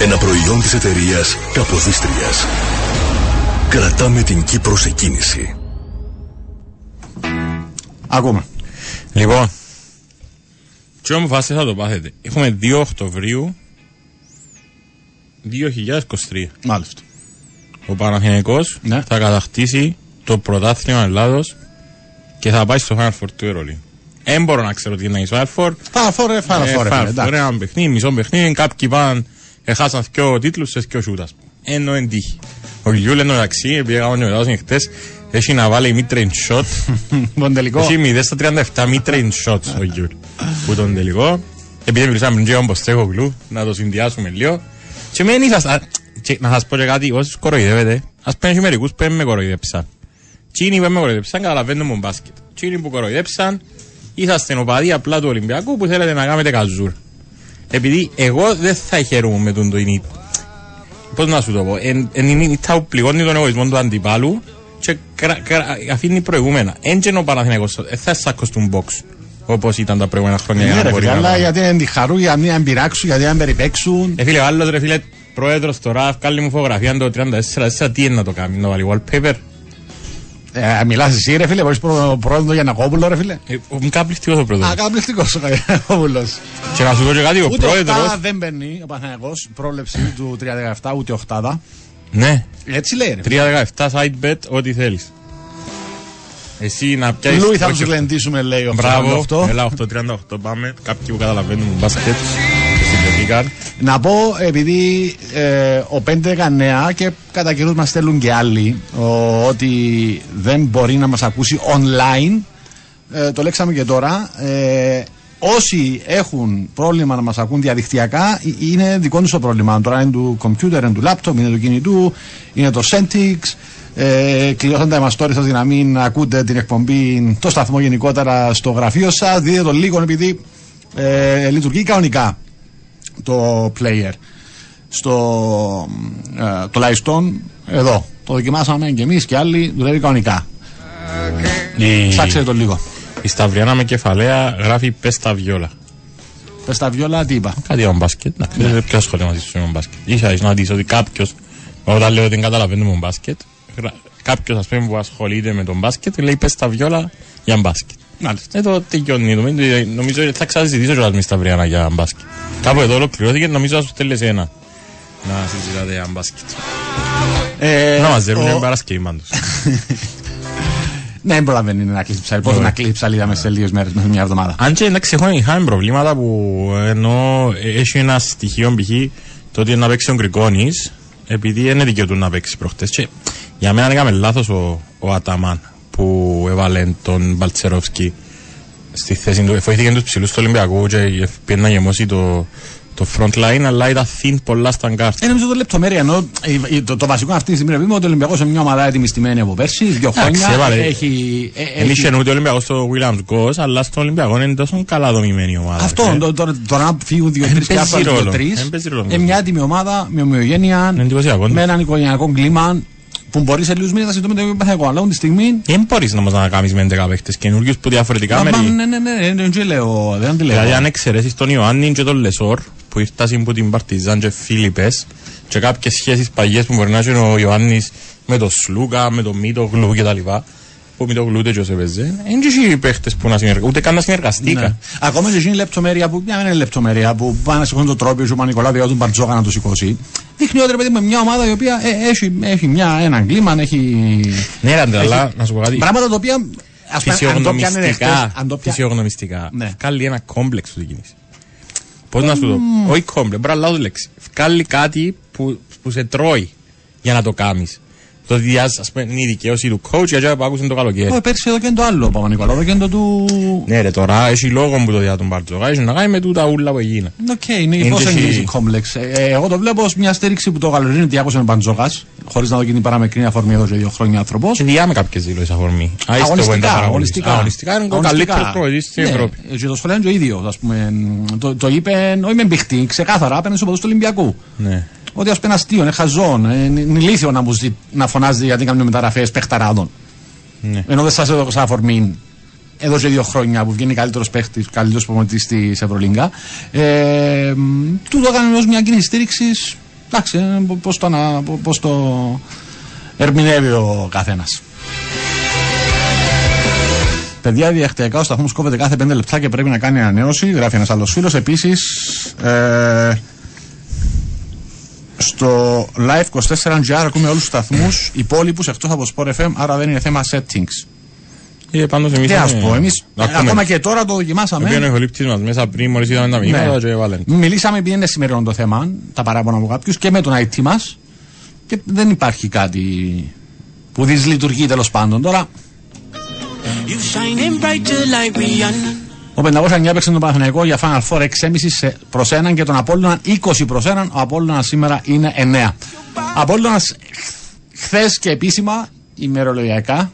Ένα προϊόν της εταιρείας Καποδίστριας. Κρατάμε την Κύπρο σε κίνηση. Ακούμε. Λοιπόν, τι μου φάστε θα το πάθετε. Έχουμε 2 Οκτωβρίου 2023. Μάλιστα. Ο Παναθηναϊκός Ναι. θα κατακτήσει το πρωτάθλημα Ελλάδος και θα πάει στο Final Four του Ερολίου. Δεν μπορώ να ξέρω τι είναι η Final Four. Final Four, ε, Final Four, Final φίλε, εντάξει. Four, ένα παιχνίδι, μισό παιχνίδι. Κάποιοι πάνε, έχασαν δυο τίτλους σε δυο σούτα. Ενώ εν τύχη. Ο Γιούλ εν τω μεταξύ, επειδή έκανα και μετάδοση χτες, έχει να βάλει mid-range shot. Τον τελικό. Έχει 0 στα 37 mid-range shots ο Γιούλ. Που τον τελικό. Επειδή μιλούσαμε πριν και τον Ποστέκογλου, να το συνδυάσουμε λίγο. Και μεν ήσασταν, και να σας πω και κάτι, όσους κοροϊδεύετε, ας πούμε και μερικούς που δεν με κοροϊδέψαν. Τσίνοι που με κοροϊδέψαν καταλαβαίνουν μου μπάσκετ. Τσίνοι που κοροϊδέψαν, είσαστε οπαδοί απλά του Ολυμπιακού που θέλετε να κάνετε καζούρ. Επειδή εγώ δεν θα χαίρομαι με τον το είναι. Πώς να σου το πω, εν, εν είναι η τάου πληγώνει τον εγωισμό του αντιπάλου και κρα, κρα, αφήνει προηγούμενα. Έντζεν ο Παναθηναϊκός, δεν θα σάκω στον box όπως ήταν τα προηγούμενα χρόνια. για Ναι, να ρε μπορεί φίλε, να αλλά κάνει. γιατί δεν τη χαρούν, γιατί δεν πειράξουν, γιατί δεν περιπέξουν. Ε, φίλε, ο άλλος ρε φίλε, πρόεδρος τώρα, βγάλει μου φωτογραφία το 34, τι είναι να το κάνει, να βάλει wallpaper. Ε, μιλάς εσύ ρε φίλε, μπορείς προ- πρόεδρο για Γιανακόπουλο ρε φίλε. Ε, ο- καταπληκτικός ο πρόεδρος. Α, καταπληκτικός ο Γιανακόπουλος. Και να σου πω και κάτι, ο Ούτε πρόεδρος, οχτάδα δεν μπαίνει ο Παναθηναϊκός, πρόβλεψη του 3-17, ούτε οχτάδα. ναι, Έτσι λέει ρε. 3-17 side bet, ό,τι θέλεις. Εσύ να πιάσεις... Λούι θα όχι τους γλεντήσουμε λέει ο Μπράβο, 8. έλα 8-38 πάμε. Κάποιοι που καταλαβαίνουν μπάσκετ και συνδεθήκαν. Να πω, επειδή ε, ο 5-19 και κατά καιρούς μας στέλνουν και άλλοι ο, ότι δεν μπορεί να μας ακούσει online, ε, το λέξαμε και τώρα, ε, όσοι έχουν πρόβλημα να μας ακούν διαδικτυακά ε, είναι δικό τους το πρόβλημα. Τώρα είναι του κομπιούτερ, είναι του λάπτοπ, είναι του κινητού, είναι το Centix, ε, κλειώσαν τα εμαστόρια σας για να μην ακούτε την εκπομπή, το σταθμό γενικότερα στο γραφείο σας, δείτε το λίγο επειδή ε, λειτουργεί κανονικά το player. στο ε, τουλάχιστον εδώ. Το δοκιμάσαμε και εμείς και άλλοι, δουλεύει κανονικά. Η, Ψάξτε το λίγο. η Σταυριάνα με κεφαλαία γράφει πες τα βιόλα. Πες τα βιόλα, τι είπα; Κάτι για μπάσκετ. Να ξέρετε ποιο ασχολείται μαζί σου με μπάσκετ. Ίσα ίσα να δει ότι κάποιος, όταν λέω ότι δεν καταλαβαίνουμε με μπάσκετ, κάποιος ας πούμε που ασχολείται με τον μπάσκετ λέει πες τα βιόλα για μπάσκετ. Μάλιστα. Εδώ τελειώνει. Νομίζω, νομίζω ότι θα ξαναζητήσω κιόλας με Σταυριάνα για μπάσκετ. Κάπου εδώ ολοκληρώθηκε, νομίζω να σου τέλει ένα. Να συζητάτε για μπάσκετ. Ε, Να μαζεύουν ο- την Παρασκευή πάντως. Ναι, δεν προλαβαίνει να κλείσει ψαλίδα. Πώς Ωραία. να κλείσει ψαλίδα μέσα σε λίγες μέρες, μέσα σε μια εβδομάδα. Αν και εντάξει, έχω- είχαμε προβλήματα που ενώ έχει ένα στοιχείο π.χ. το ότι να παίξει ο Γκρικόνης επειδή δεν είναι δικαιωτού να παίξει προχτές και για μένα έκαμε λάθος ο, ο Αταμάν που έβαλε τον Μπαλτσερόφσκι στη θέση του. Φοήθηκε τους ψηλούς του Ολυμπιακού και πήγε να γεμώσει το, το front line αλλά ήταν thin πολλά στα γκάρτ. Ε, νομίζω το λεπτομέρεια ενώ η- η- το, το βασικό αυτή τη στιγμή είναι ότι ο Ολυμπιακός είναι μια ομάδα έτοιμη στημένη από πέρσι, δύο Εντάξει, χρόνια. έβαλε. Έχει, ε, Δεν έχει- είχε ούτε ο Ολυμπιακός στο Williams Goss αλλά στο Ολυμπιακό είναι τόσο καλά δομημένη η ομάδα. Αυτό, Ε, το- τώρα τώρα να φύγουν δύο-τρει και παίζει ας πούμε ρόλο. δύο-τρεις. Δεν παίζει ρόλο. Είναι μια έτοιμη ομάδα με ομοιογένεια, Είναι εντυπωσιακό. με έναν οικογενειακό κλίμα που μπορείς σε λίγους μήνες να συζητούμε το επίπεδο. Αλλά τη στιγμή. Δεν μπορείς να μας να κάνεις με 11 παίχτες καινούριους που διαφορετικά Μα, μέρη. Ναι, ναι, ναι, ναι, δεν λέω. Δεν τη λέω. Δηλαδή αν εξαιρέσεις τον Ιωάννη και τον Λεσόρ που ήρθαν από την Παρτιζάν και Φίλιππες και κάποιες σχέσεις παγιές που μπορεί να έχει ο Ιωάννης με τον Σλούκα, με τον Μίτογλου και τα λοιπά που Μίτογλου ούτε και όσο παίζει. Δεν έχει παίχτες που να συνεργαστούν, ούτε καν να συνεργαστήκα. Ναι. Ακόμα και εκείνη η λεπτομέρεια που μια δεν είναι λεπτομέρεια που πάνε να σηκώνουν το τρόπο σου, ο Νικολάου διαβάζει τον Μπαρτζόκα να το σηκώσει. Δείχνει ότι ρε παιδί με μια ομάδα η οποία ε, έχει, έχει μια, έναν κλίμα, έχει. Ναι, ρε Αντρέ, αλλά να σου πω κάτι. Πράγματα τα οποία. ας πούμε, αν το πιάνε χτες, Φυσιογνωμιστικά, αν το πια- φυσιογνωμιστικά, Ναι. βγάλει ένα κόμπλεξ του κίνηση. Πώς να σου το πω, όχι κόμπλεξ, μπρα λάθος λέξη. Βγάλει κάτι που, που σε τρώει για να το κάνεις. Το ότι ας ας πούμε είναι η δικαίωση του coach για αυτό που άκουσαν το καλοκαίρι. Ω, πέρσι εδώ και είναι το άλλο, Παπα-Νικολάου, εδώ και είναι το του. Ναι ρε τώρα έχει λόγο που το διά τον Μπαρτζόκα, έχει να κάνει με τούτα ούλα που έγιναν. Οκ, είναι η Είναι πώς και εγγύηση η- κόμπλεξ. Ε, ε, εγώ το βλέπω ως μια στήριξη που το καλοκαίρι διάκοσε ο Μπαντζόκα, χωρίς να δω και την παραμικρή αφορμή εδώ και δύο χρόνια άνθρωπος. Και διάμε κάποιες δηλώσεις αφορμή. Α, είστε που δεν τα Αγωνιστικά, παρακολουθείς. αγωνιστικά. Αγωνιστικά είναι ο καλύτερος προεδρής στην Ναι, Ευρώπη. Και το σχολείο είναι το ίδιο. Ας πούμε, το, το είπε, όχι με μπιχτή, ξεκάθαρα απέναντι στου οπαδού του Ολυμπιακού. Ναι. Ότι ας πούμε είναι αστείο, είναι χαζόν, ε, είναι, είναι ηλίθιο να, μου ζει- να φωνάζει γιατί κάνουν μεταγραφές παιχταράδων. Ναι. Ενώ δεν σας έδωσα αφορμή εδώ και δύο χρόνια που βγαίνει καλύτερος παίχτη, καλύτερος προμονητή της Ευρωλίγκα. Ε, μ, του το έκανε ως μια κοινή στήριξης. Εντάξει, πώς το, ανα- πώς το ερμηνεύει ο καθένας. Παιδιά, διαδικτυακά ο σταθμός κόβεται κάθε 5 λεπτά και πρέπει να κάνει ανανέωση. Γράφει ένας άλλος φίλος. Επίσης, ε, στο live 24GR ακούμε όλους τους σταθμούς υπόλοιπους εκτός από Sport FM, άρα δεν είναι θέμα settings. Ε, πάντως εμείς Τι να σου είναι- πω, εμείς να ακούμε. ακόμα και τώρα το Ο οποίος δοκιμάσαμε. είναι ο λήπτης μας μέσα πριν μόλις είδαμε τα μηνύματα Ναι. και έβαλε. Μιλήσαμε επειδή είναι σημερινό το θέμα, τα παράπονα από κάποιους και με τον IT μας και δεν υπάρχει κάτι που δυσλειτουργεί τέλος πάντων. Τώρα You shining brighter like Rihanna. Ο 509 έπαιξε τον Παναθηναϊκό για Final Four 6,5 σε- προς 1 και τον Απόλλωνα 20 προς 1. Ο Απόλλωνας σήμερα είναι 9. Απόλλωνας χθες και επίσημα ημερολογιακά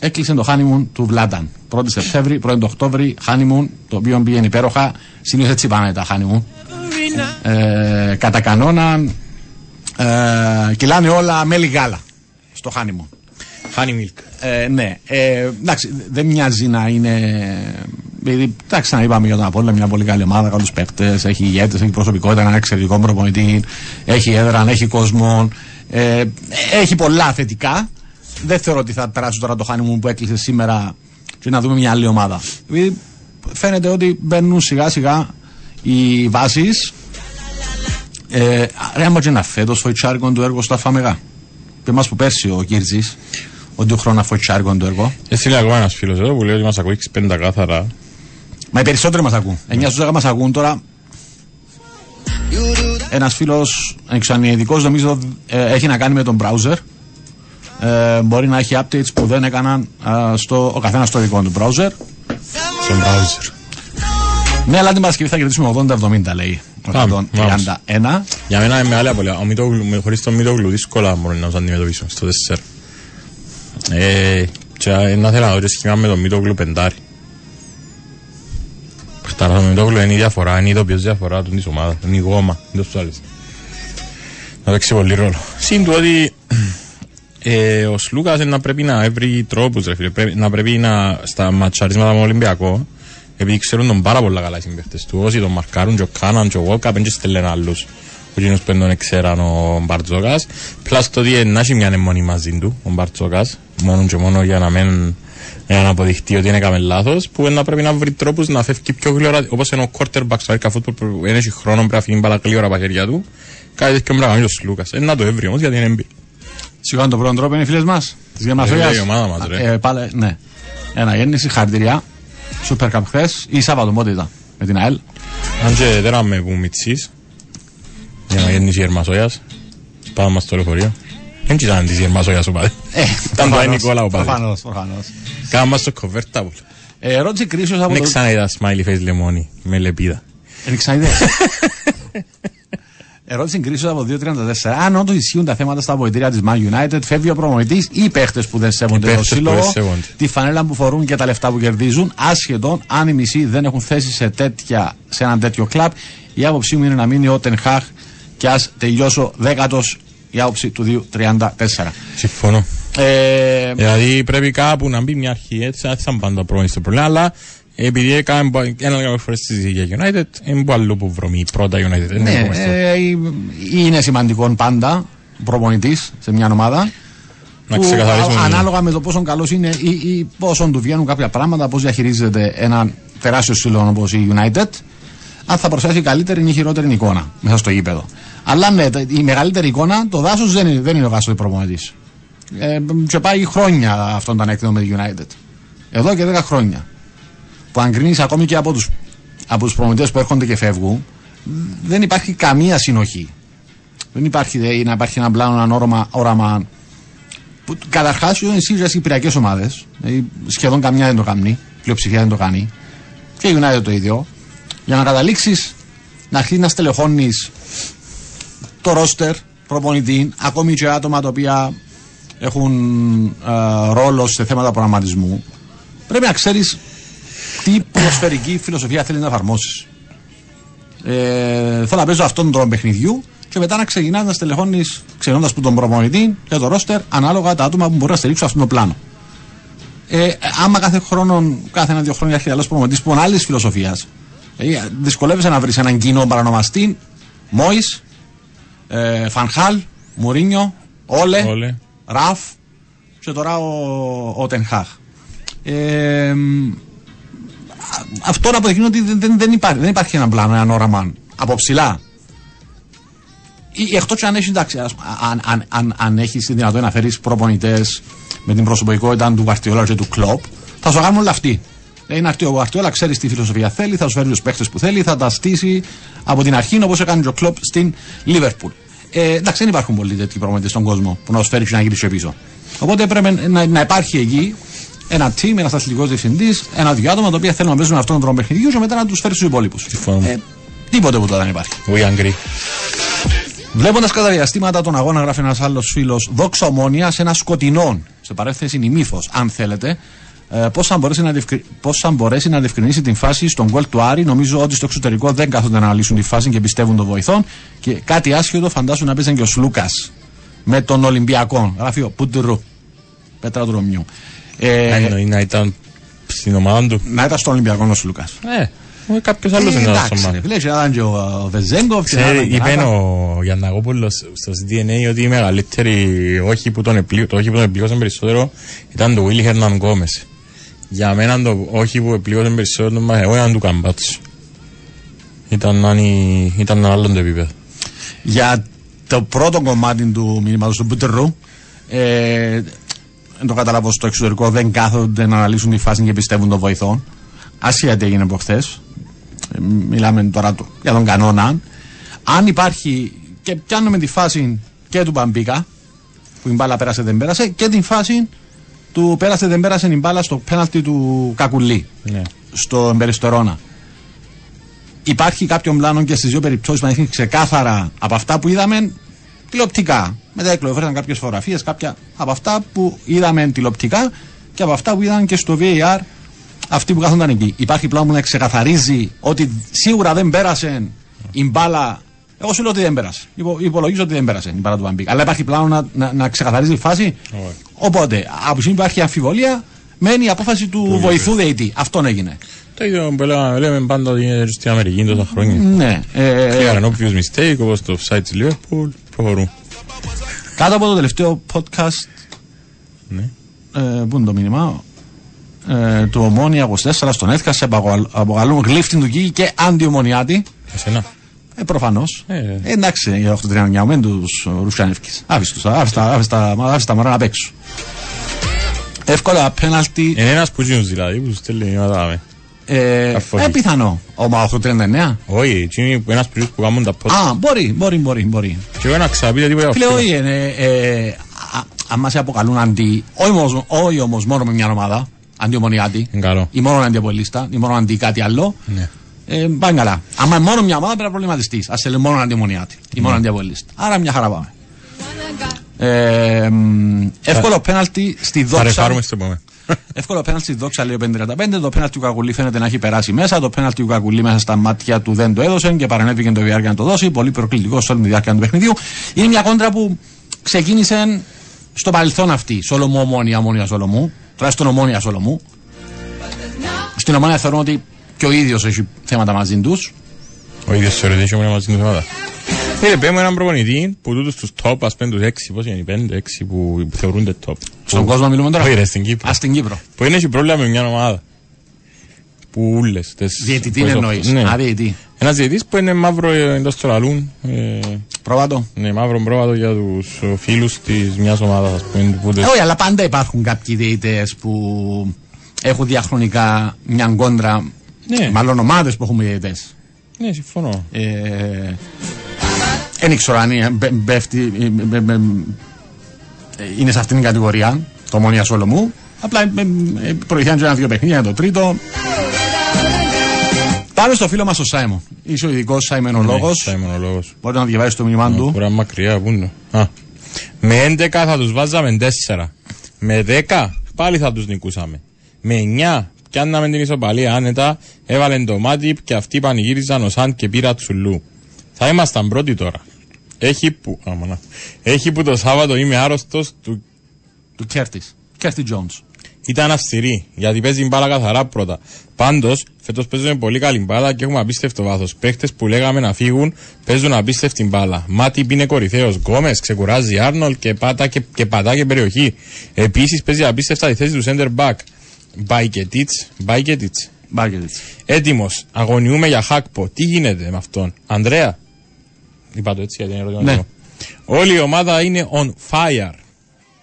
έκλεισε το honeymoon του Βλάνταν. 1η Σεπτέμβρη, 1η Οκτώβρη, honeymoon, το οποίο πήγαινε υπέροχα. Συνήθως έτσι πάνε τα honeymoon. Ε, κατά κανόνα ε, κυλάνε όλα μέλι γάλα στο honeymoon. Honey milk. Ε, ναι. Ε, εντάξει, δεν μοιάζει να είναι. Δηλαδή, εντάξει, να είπαμε για τον Απόλλωνα, μια πολύ καλή ομάδα, καλούς παίκτες, έχει ηγέτες, έχει προσωπικότητα, έναν εξαιρετικό προπονητή, έχει έδρα, έχει κόσμο. Ε, έχει πολλά θετικά. Δεν θεωρώ ότι θα περάσει τώρα το χάνι μου που έκλεισε σήμερα και να δούμε μια άλλη ομάδα. Δηλαδή, φαίνεται ότι μπαίνουν σιγά σιγά οι βάσεις. Ε, ρε, άμα και να φέτος φοητσάρικον το έργο στα φαμεγά. Και εμάς που πέρσι ο Κύρτζης, ότι ο χρόνο φοητσάρικον το έργο. Έστειλε ακόμα ένας φίλος εδώ που λέει ότι μας ακούει 65 κάθαρα. Μα οι περισσότεροι μας ακούν. 9 στους 10 μας ακούν τώρα. Ένας φίλος εξανιετικός νομίζω ε, έχει να κάνει με τον browser. Ε, μπορεί να έχει updates που δεν έκαναν α, στο, ο καθένας στο δικό του browser. Στον browser. Ναι, αλλά την Παρασκευή θα κερδίσουμε 80-70 λέει. Πάμε, 131. Για μένα είναι μεγάλη απολύτω. Ο Μητόγλου, με- χωρίς τον Μητόγλου δύσκολα μπορεί να τους αντιμετωπίσουμε στο 4. Ε, και ε, να θέλω να δω και σχήμα με τον Μητόγλου πεντάρι. Παιχτάρα, το Μητόγλου είναι η διαφορά, είναι η ειδοποιός διαφορά του της ομάδας. Είναι η γόμα, είναι το σου άρεσε. Να παίξει πολύ ρόλο. Συν του ότι ε, ο Σλούκας να πρέπει να βρει τρόπους ρε φίλε. Πρέπει, να πρέπει να στα ματσαρίσματα με τον Ολυμπιακό επειδή ξέρουν τον πάρα πολλά καλά οι συμπαίχτες του. Όσοι τον μαρκάρουν και ο Κάναν και ο Βόλκα δεν και στέλνουν άλλους. Ο κοινός που δεν τον ξέραν ο Μπαρτζόκας. Πλάς το ότι να έχει μια αιμονή μαζί του ο Μπαρτζόκας. Μόνο και μόνο για να μην για να αποδειχτεί ότι είναι έκαμε λάθος που να πρέπει να βρει τρόπους να φεύγει πιο γλυόρα όπως είναι ο quarterback στο Άρκα Φούτπολ που δεν έχει χρόνο πρέπει να φύγει μπάλα γλυόρα από τα χέρια του κάτι τέτοιο πρέπει να κάνει ο Σλούκας ε, να το έβρει όμως γιατί είναι έμπειρ Σιγά το πρώτο τρόπο είναι οι φίλες μας. Της Γερμανίας. Ε, η ομάδα μας, ρε. Ε, πάλι, ναι. Ένα γέννηση, χαρακτηριά. Σούπερ Cup χθες ή Σάββατο πότε ήταν με την ΑΕΛ. αν και δεν με που μητσείς για να γεννήσει η Ερμασόιας πάμε μας στο λεωφορείο δεν ήταν της Ερμασόιας ο πάδι Ε, Ήταν το Νικόλα ο πάδι Προφανώς, προφανώς. Κάμα μας το κοβέρτα που Ε, ερώτηση κρίσεω από Δεν το. ξανά είδα smiley face λεμόνι με λεπίδα Δεν ξαναείδε. Ερώτηση κρίσεω από 2.34. Αν όντως ισχύουν τα θέματα στα βοηθήρια της Man United, φεύγει ο προμονητής ή οι παίχτες που δεν σέβονται Οι το παίχτες που σύλλογο, δεν σέβονται. τη φανέλα που φορούν και τα λεφτά που κερδίζουν, άσχετον αν οι μισοί δεν έχουν θέση σε, τέτοια, σε έναν τέτοιο κλαμπ. Η άποψή μου είναι να μείνει ο Τενχάχ και ας τελειώσω δέκατος η άποψη του 2.34. Συμφωνώ Ε, Δηλαδή πρέπει κάπου να μπει μια αρχή έτσι, δεν θα πάντα πρόβλημα στο πρόβλημα, αλλά επειδή έκαμε πο- ένα δύο φορές συζήτηση για United, είναι που αλλού που βρωμεί πρώτα United. δεν ναι, έχουμε στο- ε, είναι σημαντικό πάντα προπονητής σε μια ομάδα. Να που ξεκαθαρίσουμε. α- ανάλογα με το πόσο καλός είναι ή, ή πόσο του βγαίνουν κάποια πράγματα, πώς διαχειρίζεται ένα τεράστιο σύλλογο όπως η United, αν θα προσθέσει καλύτερη ή χειρότερη εικόνα μέσα στο γήπεδο. Αλλά ναι, τα- η μεγαλύτερη εικόνα, το δάσος δεν, είναι- δεν είναι ο δάσο του προπονητή. Ε, και πάει χρόνια αυτόν τον έκδοτο με τη United. Εδώ και 10 χρόνια. Που αν κρίνεις ακόμη και από του από τους προμηθευτές που έρχονται και φεύγουν, δεν υπάρχει καμία συνοχή. Δεν υπάρχει δε, να υπάρχει ένα πλάνο, ένα όραμα, όραμα που καταρχάς είναι σίγουρα οι κυπριακές ομάδες. Δηλαδή, σχεδόν καμιά δεν το κάνει. Πλειοψηφία δεν το κάνει. Και η United το ίδιο. Για να καταλήξεις να αρχίσεις να στελεχώνεις το ρόστερ, προπονητή, ακόμη και άτομα τα οποία έχουν ε, ρόλο σε θέματα προγραμματισμού, πρέπει να ξέρεις τι ποδοσφαιρική φιλοσοφία θέλεις να εφαρμόσεις. Ε, θέλω να παίζω αυτόν τον τρόπο παιχνιδιού και μετά να ξεκινάς να στελεχώνεις, ξεκινώντας που τον προπονητή και το ρόστερ, ανάλογα τα άτομα που μπορεί να στηρίξουν αυτόν τον πλάνο. Ε, άμα κάθε χρόνο, κάθε ένα-δύο χρόνια έρχεται άλλος προπονητής που είναι άλλης φιλοσοφίας, ε, δυσκολεύεσαι να βρεις έναν κοινό παρανομαστή, Μόης, ε, Φανχάλ, Μουρίνιο, Όλε, Όλε. Ραφ και τώρα ο, ο Τενχάχ. Ε, μ, α- αυτό να αποδεικνύει ότι δεν, δεν, δεν, υπάρχει, δεν υπάρχει ένα πλάνο, ένα όραμα από ψηλά. Εκτός αν έχει εντάξει, ας πούμε, αν, αν, αν, αν έχεις τη δυνατότητα να φέρεις προπονητές με την προσωπικότητα του Γαρτιόλα και του Κλοπ, θα σου κάνουν όλα αυτοί. Δηλαδή να έρθει ο Γαρτιόλα, ξέρει τι φιλοσοφία θέλει, θα σου φέρει τους παίχτες που θέλει, θα τα στήσει από την αρχή όπως έκανε και ο Κλοπ στην Λίβερπουλ. Ε, εντάξει, δεν υπάρχουν πολλοί τέτοιοι προπονητέ στον κόσμο που να σου φέρει και να γυρίσει πίσω. Οπότε πρέπει να, να υπάρχει εκεί ένα team, ένας αθλητικός διευθυντής, ένα-δυο άτομα τα οποία θέλουν να παίζουν αυτόν τον τρόπο παιχνιδιού και μετά να τους φέρει στους υπόλοιπους. Συμφωνώ. Ε, τίποτε που δεν υπάρχει. We agree. Βλέποντας κατά διαστήματα τον αγώνα, γράφει ένας άλλος φίλος, δόξα ομόνια σε ένα σκοτεινό, σε παρέθεση νημίφο, αν θέλετε, ε, πώς θα, μπορέσει να διευκρι... πώς θα μπορέσει να διευκρινίσει την φάση στον γκολ του Άρη; Νομίζω ότι στο εξωτερικό δεν κάθονται να αναλύσουν τη φάση και πιστεύουν τον βοηθόν. Και κάτι άσχετο φαντάσουν να παίζαν και ο Σλούκας με τον Ολυμπιακό. Γράφει ο Πούντρου. Πέτρα του Ρωμιού. Ε, Εννοεί να ήταν στην ομάδα του. να ήταν στον Ολυμπιακό ο Σλούκας. Ε, κάποιος άλλος είναι ένας εντάξει, στο ρε μάτι. φίλε, και να ήταν και ο, ο Βεζέγκοφ. και να Ξέρει, ήταν και είπε να ήταν- ο Γιαννακόπουλος στο DNA ότι η μεγαλύτερη όχι που τον επλήγω, το όχι που τον επλήγωσαν περισσότερο ήταν το Willy Hernan Gomez. Για μένα το όχι που επλήγωσαν περισσότερο μα εγώ ήταν του Καμπάτσου. Ήταν, αν- ήταν ένα άλλο το επίπεδο. για το πρώτο κομμάτι του μηνύματος του Μπουτερρού ε, δεν το καταλάβω στο εξωτερικό δεν κάθονται να αναλύσουν τη φάση και πιστεύουν τον βοηθό άσχετα τι έγινε από χθε. μιλάμε τώρα το- για τον κανόνα αν υπάρχει και πιάνουμε τη φάση και του Μπαμπίκα που η μπάλα πέρασε δεν πέρασε και την φάση του πέρασε δεν πέρασε η μπάλα στο πέναλτι του Κακουλή Ναι. στο Εμπεριστορώνα. Υπάρχει κάποιο πλάνο και στις δύο περιπτώσεις που δείχνει ξεκάθαρα από αυτά που είδαμε τηλεοπτικά. Μετά εκλογοφέραν κάποιες φωτογραφίες, κάποια από αυτά που είδαμε τηλεοπτικά και από αυτά που είδαν και στο VAR αυτοί που κάθονταν εκεί. Υπάρχει πλάνο που να ξεκαθαρίζει ότι σίγουρα δεν πέρασε η μπάλα Εγώ σου λέω ότι δεν πέρασε. Υπο, υπολογίζω ότι δεν πέρασε η παρά του Βαμπίκ. Αλλά υπάρχει πλάνο να, να, να ξεκαθαρίζει η φάση. Όχι. Οπότε, από τη στιγμή που υπάρχει αμφιβολία, μένει η απόφαση του βοηθού ΔΕΗΤΗ. Αυτόν έγινε. Το ίδιο που λέμε, λέμε πάντα ότι είναι στην Αμερική τόσα χρόνια. Ναι. Ε, Clear an obvious mistake, όπως το site της Liverpool, προχωρούν. κάτω από το τελευταίο podcast. Ναι. Ε, πού είναι το μήνυμα; Ε, του Ομόνια 24 στον ΕΘΚΑ σε απαγω- αποκαλούν γλύφτην του Κίγη και αντιομονιάτη. Εσένα. Ε, προφανώς. Ε, ε. εντάξει, οι 839 μεν τους Ρουσιανεύκη. Άφησε τους, άφησε τα- άφησε τα άφησε τα μωρά να παίξουν. Εύκολα πέναλτι. Είναι ένας που γίνουν δηλαδή, που σου στέλνει μηνύματα με. Ε, Αφοχή. ε, πιθανό. Ο Μα 839. Όχι, εκείνοι που ένας που που κάνουν τα post. Α, μπορεί, μπορεί, μπορεί. μπορεί. Και εγώ να ξαπείτε τίποτα Φίλε, αυτό. όχι, ε, ε, α- αν μας αποκαλούν αντι. Όχι όμως- Όχι όμως μόνο με μια ομάδα. Αντιομονιάτη. Είναι καλό. Ή μόνο αντιαπολίστα. Ή μόνο αντι κάτι άλλο. Ναι. Ε, πάνε καλά. Αν μόνο μια ομάδα πρέπει να προβληματιστείς. Α σε μόνο αντιμονιάτη ή μόνο αντιαπολίστα. Άρα μια χαρά πάμε. Ε, μ, εύκολο πέναλτι στη Θα δόξα. ρεφάρουμε στο επόμενο. Εύκολο πέναλτι στη δόξα λέει ο 535. Το πέναλτι του Κακουλή φαίνεται να έχει περάσει μέσα. Το πέναλτι του Κακουλή μέσα στα μάτια του δεν το έδωσε και παρενέβηκε το VR για να το δώσει. Πολύ προκλητικό σε όλη τη διάρκεια του παιχνιδιού. Είναι μια κόντρα που ξεκίνησε στο παρελθόν αυτή. Σολομού, ομόνια, ομόνια, Σολομού. Τουλάχιστον ομόνια, Σολομού. Στην ομόνια θεωρώ ότι και ο ίδιος έχει θέματα μαζί τους. Ο ίδιος θεωρείται ότι έχουμε μαζί του θέματα. Φίλε, πέμε έναν προπονητή που τούτους τους top, ας πέντε τους έξι, πώς είναι οι πέντε, έξι που που θεωρούνται top. Στον Που- κόσμο μιλούμε τώρα. Όχι ρε, στην Κύπρο. Α, στην Κύπρο. Που είναι έχει πρόβλημα με μια ομάδα. Που ούλες. τις- Διαιτητή που εννοείς. Ναι. Α, διαιτητή. Ένας διαιτητής που είναι μαύρο ε, εντός του λαλούν. ε, Πρόβατο. Ναι, μαύρο πρόβατο για τους ε, φίλους της μιας ομάδας, ας πούμε. που τις- Ε, όχι, αλλά πάντα υπάρχουν κάποιοι διαιτητές που έχουν διαχρονικά μια κόντρα. Ναι. Μάλλον ομάδες που έχουν διαιτητέ. Ναι, συμφωνώ. Ε, δεν ξέρω αν είναι- μπε- πέφτει, ε, μπε- μπε- ε, είναι σε αυτήν την κατηγορία το Μόνια Σολομού. Απλά ε, ε, ε, προηγιάνε και ένα-δύο παιχνίδια για το τρίτο. Πάμε στο φίλο μας ο Σάιμον. Είσαι ο ειδικός Σάιμενολόγο. Ναι, Σάιμονολόγος. Μπορεί να διαβάσει το μήνυμά του. Μπορεί να μακριά, πού είναι; Α. Με 11 θα τους βάζαμε 4. Με 10 πάλι θα τους νικούσαμε. Με 9 πιάνναμε την ισοπαλία άνετα, έβαλε το μάτι και αυτοί πανηγύριζαν ο Σαντ και πήρα τσουλού. Θα ήμασταν πρώτοι τώρα. Έχει που, α, μάνα. Έχει που το Σάββατο είμαι άρρωστος του Του Κέρτης. Κέρτη Τζόντς. ήταν αυστηρή, γιατί παίζει μπάλα καθαρά πρώτα. Πάντως, φέτος παίζουμε πολύ καλή μπάλα και έχουμε απίστευτο βάθος. Παίχτες που λέγαμε να φύγουν παίζουν απίστευτη μπάλα. Μάτι είναι κορυφαίος. Γκόμες ξεκουράζει Άρνολ και, πάτα και, και πατά και περιοχή. Επίσης παίζει απίστευτα τη θέση του center back. Μπάικετιτ. Μπάικετιτ. Μπάκετ. Έτοιμος. Αγωνιούμε για χάκπο. Τι γίνεται με αυτόν. Ανδρέα; Είπα το έτσι γιατί είναι ερώτημα. Ναι. το. Όλη η ομάδα είναι on fire.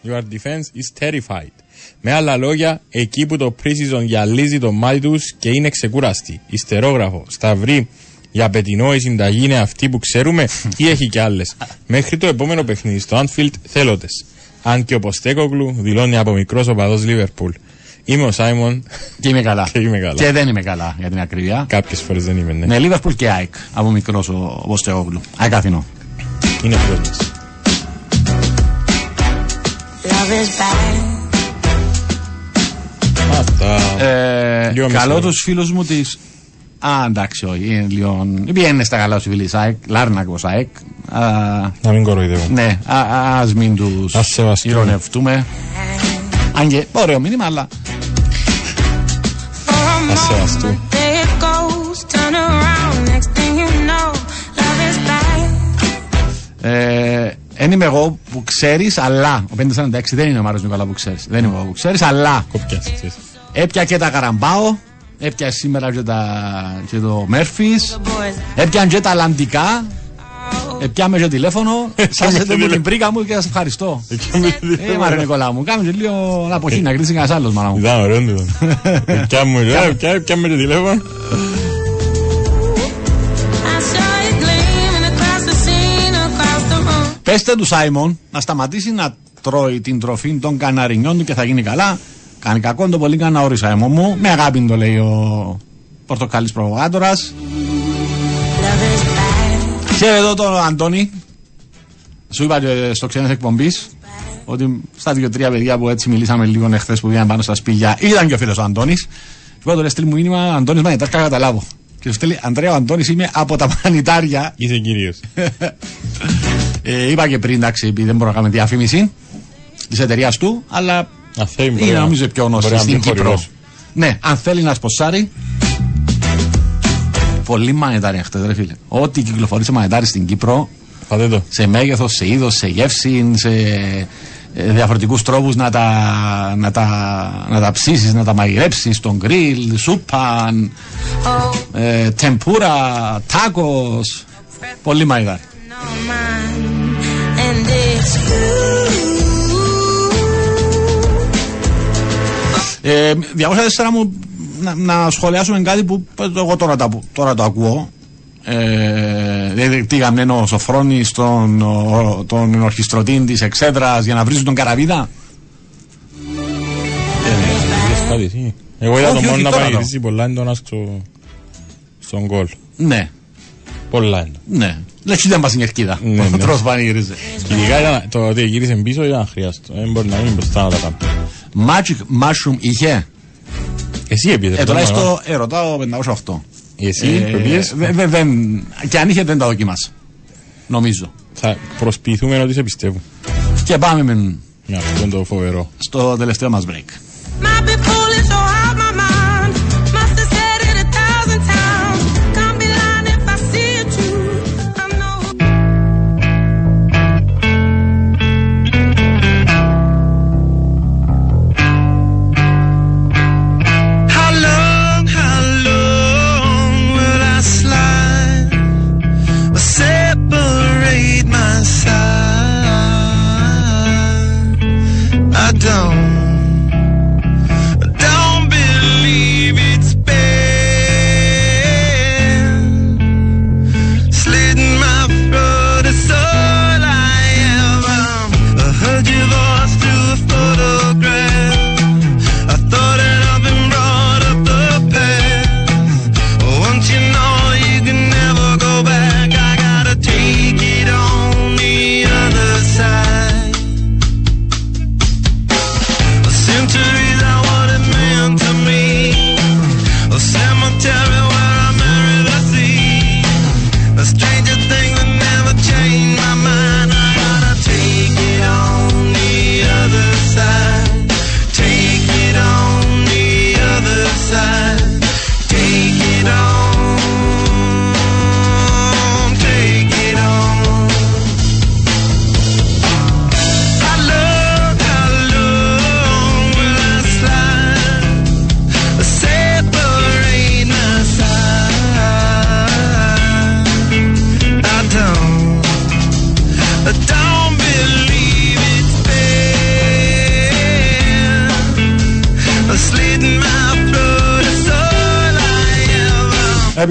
Your defense is terrified. Με άλλα λόγια, εκεί που το pre-season γυαλίζει το μάτι τους και είναι ξεκούραστη. Ιστερόγραφο, σταυρή, για πετεινό η συνταγή είναι αυτή που ξέρουμε ή έχει κι άλλες. Μέχρι το επόμενο παιχνίδι στο Anfield θέλοντε. Αν και ο Ποστέκογλου δηλώνει από μικρός οπαδός Λίβερπουλ. Είμαι ο Σάιμον Και είμαι καλά. και είμαι καλά. Και δεν είμαι καλά για την ακρίβεια. Κάποιες φορές δεν είμαι, ναι. Ναι, Λίβερπουλ και ΑΕΚ. Από μικρός ο Βοστεόγλου. ΑΕΚ Αθηνό. Είναι πρώτος. Love is bad. Αυτά. Ε, Λίγο καλό μισό. τους φίλους μου τη. Α, εντάξει, όχι. Είναι λίγο. Πιένε στα καλά σου φίλοι της ΑΕΚ. Λάρνακο ΑΕΚ. Α, Να μην κοροϊδεύω. ναι, α ας μην τους Ας σεβαστούμε. ηρωνευτούμε. Αν και ωραίο μήνυμα, αλλά For a Ας σεβαστού. moment, there it goes. Turn around, next thing you know, love is bad. ε, δεν είμαι εγώ που ξέρεις, αλλά. Ο 546 δεν είναι ο Μάριο Νικολά που ξέρεις. Δεν είμαι εγώ που ξέρεις, αλλά Κόπιας έτσι. έπια και τα Καραμπάο. Έπια σήμερα και, τα, και το Μέρφυς. The boys Έπιαν και τα Αλλαντικά. Έπιαμε και τηλέφωνο. Σάσετε μου την πρίκα μου και σας ευχαριστώ. Ε, Μάριο Νικολά μου, κάμε και λίγο να αποχή να κρίσεις κανένας άλλος, μάνα μου. Ήταν ωραίο τούτο. Ποια μου, ε, ποια- ποια με το τηλέφωνο. I saw it gleaming across the scene, across the room. Πέστε του Σάιμον να σταματήσει να τρώει την τροφή των καναρινιών του και θα γίνει καλά. Κάνει κακό το πολύ κανένα όρι Σάιμον μου. Με αγάπη το λέει ο πορτοκάλης προβοκάτορας. Love is bad. Χαίρε εδώ τον Αντώνη. Σου είπα και στο ξένες εκπομπής ότι στα δύο-τρία παιδιά που έτσι μιλήσαμε λίγο εχθές που πήγαν πάνω στα σπίτια ήταν και ο φίλος ο Αντώνης. Του είπα το λέει στείλ μου μήνυμα Αντώνης μα τάρκα καταλάβω. Και σου στέλνει Αντρέα ο Αντώνης είμαι από τα μανιτάρια. Είσαι κυρίω. Ε, είπα και πριν, εντάξει, επειδή δεν μπορούμε να κάνουμε διαφήμιση της εταιρείας του, αλλά Αν θέλει, μπορεί είναι να- νομίζω πιο μπορεί γνωστή να στην μπει Κύπρο. χορηγός. Ναι, αν θέλει να σποσάρει. Πολύ μανιτάρια χτες, ρε φίλε. Ό,τι κυκλοφορεί σε μανιτάρι στην Κύπρο, Πάτε το. σε μέγεθος, σε είδος, σε γεύση, σε ε, διαφορετικούς τρόπους να τα, να τα, να τα ψήσεις, να τα μαγειρέψεις στον γκριλ, σούπα, ε, τεμπούρα, τάκος. Πολύ μαγειράρι. No mind, and it's you. Ε, 204 μου να, να σχολιάσουμε κάτι που εγώ τώρα, τα, τώρα το ακούω. Ε, δηλαδή τι γαμμένο ο Σοφρόνης τον, ο- τον ενορχιστρωτή της Εξέδρας για να βρίζουν τον Καραβίδα. Είδες κάτι εσύ. Εγώ είδα Όχι, τον όχι, μόνο να τώρα το. πανηγυρίζει πολλά έντονα στο, στον γκολ. Ναι, Πολλά έντονα. ναι. Λες δεν πας στην κερκίδα. Ναι, Ο ναι. τρόπος πανηγύριζε. Και ειδικά ήταν- το ότι γύρισε πίσω ήταν αχρίαστο. Δεν μπορεί να μην μπροστά να τα κάνει. Magic Mushroom είχε. Εσύ έπιες. Ε, τουλάχιστον ε, ρωτάω 508. Εσύ Ε, που πήγες, δε- δε- δεν- και αν είχε δεν τα δοκιμάσα. Νομίζω. θα προσποιηθούμε ότι σε πιστεύω. Και πάμε με, Με αυτό το φοβερό. στο τελευταίο μας break.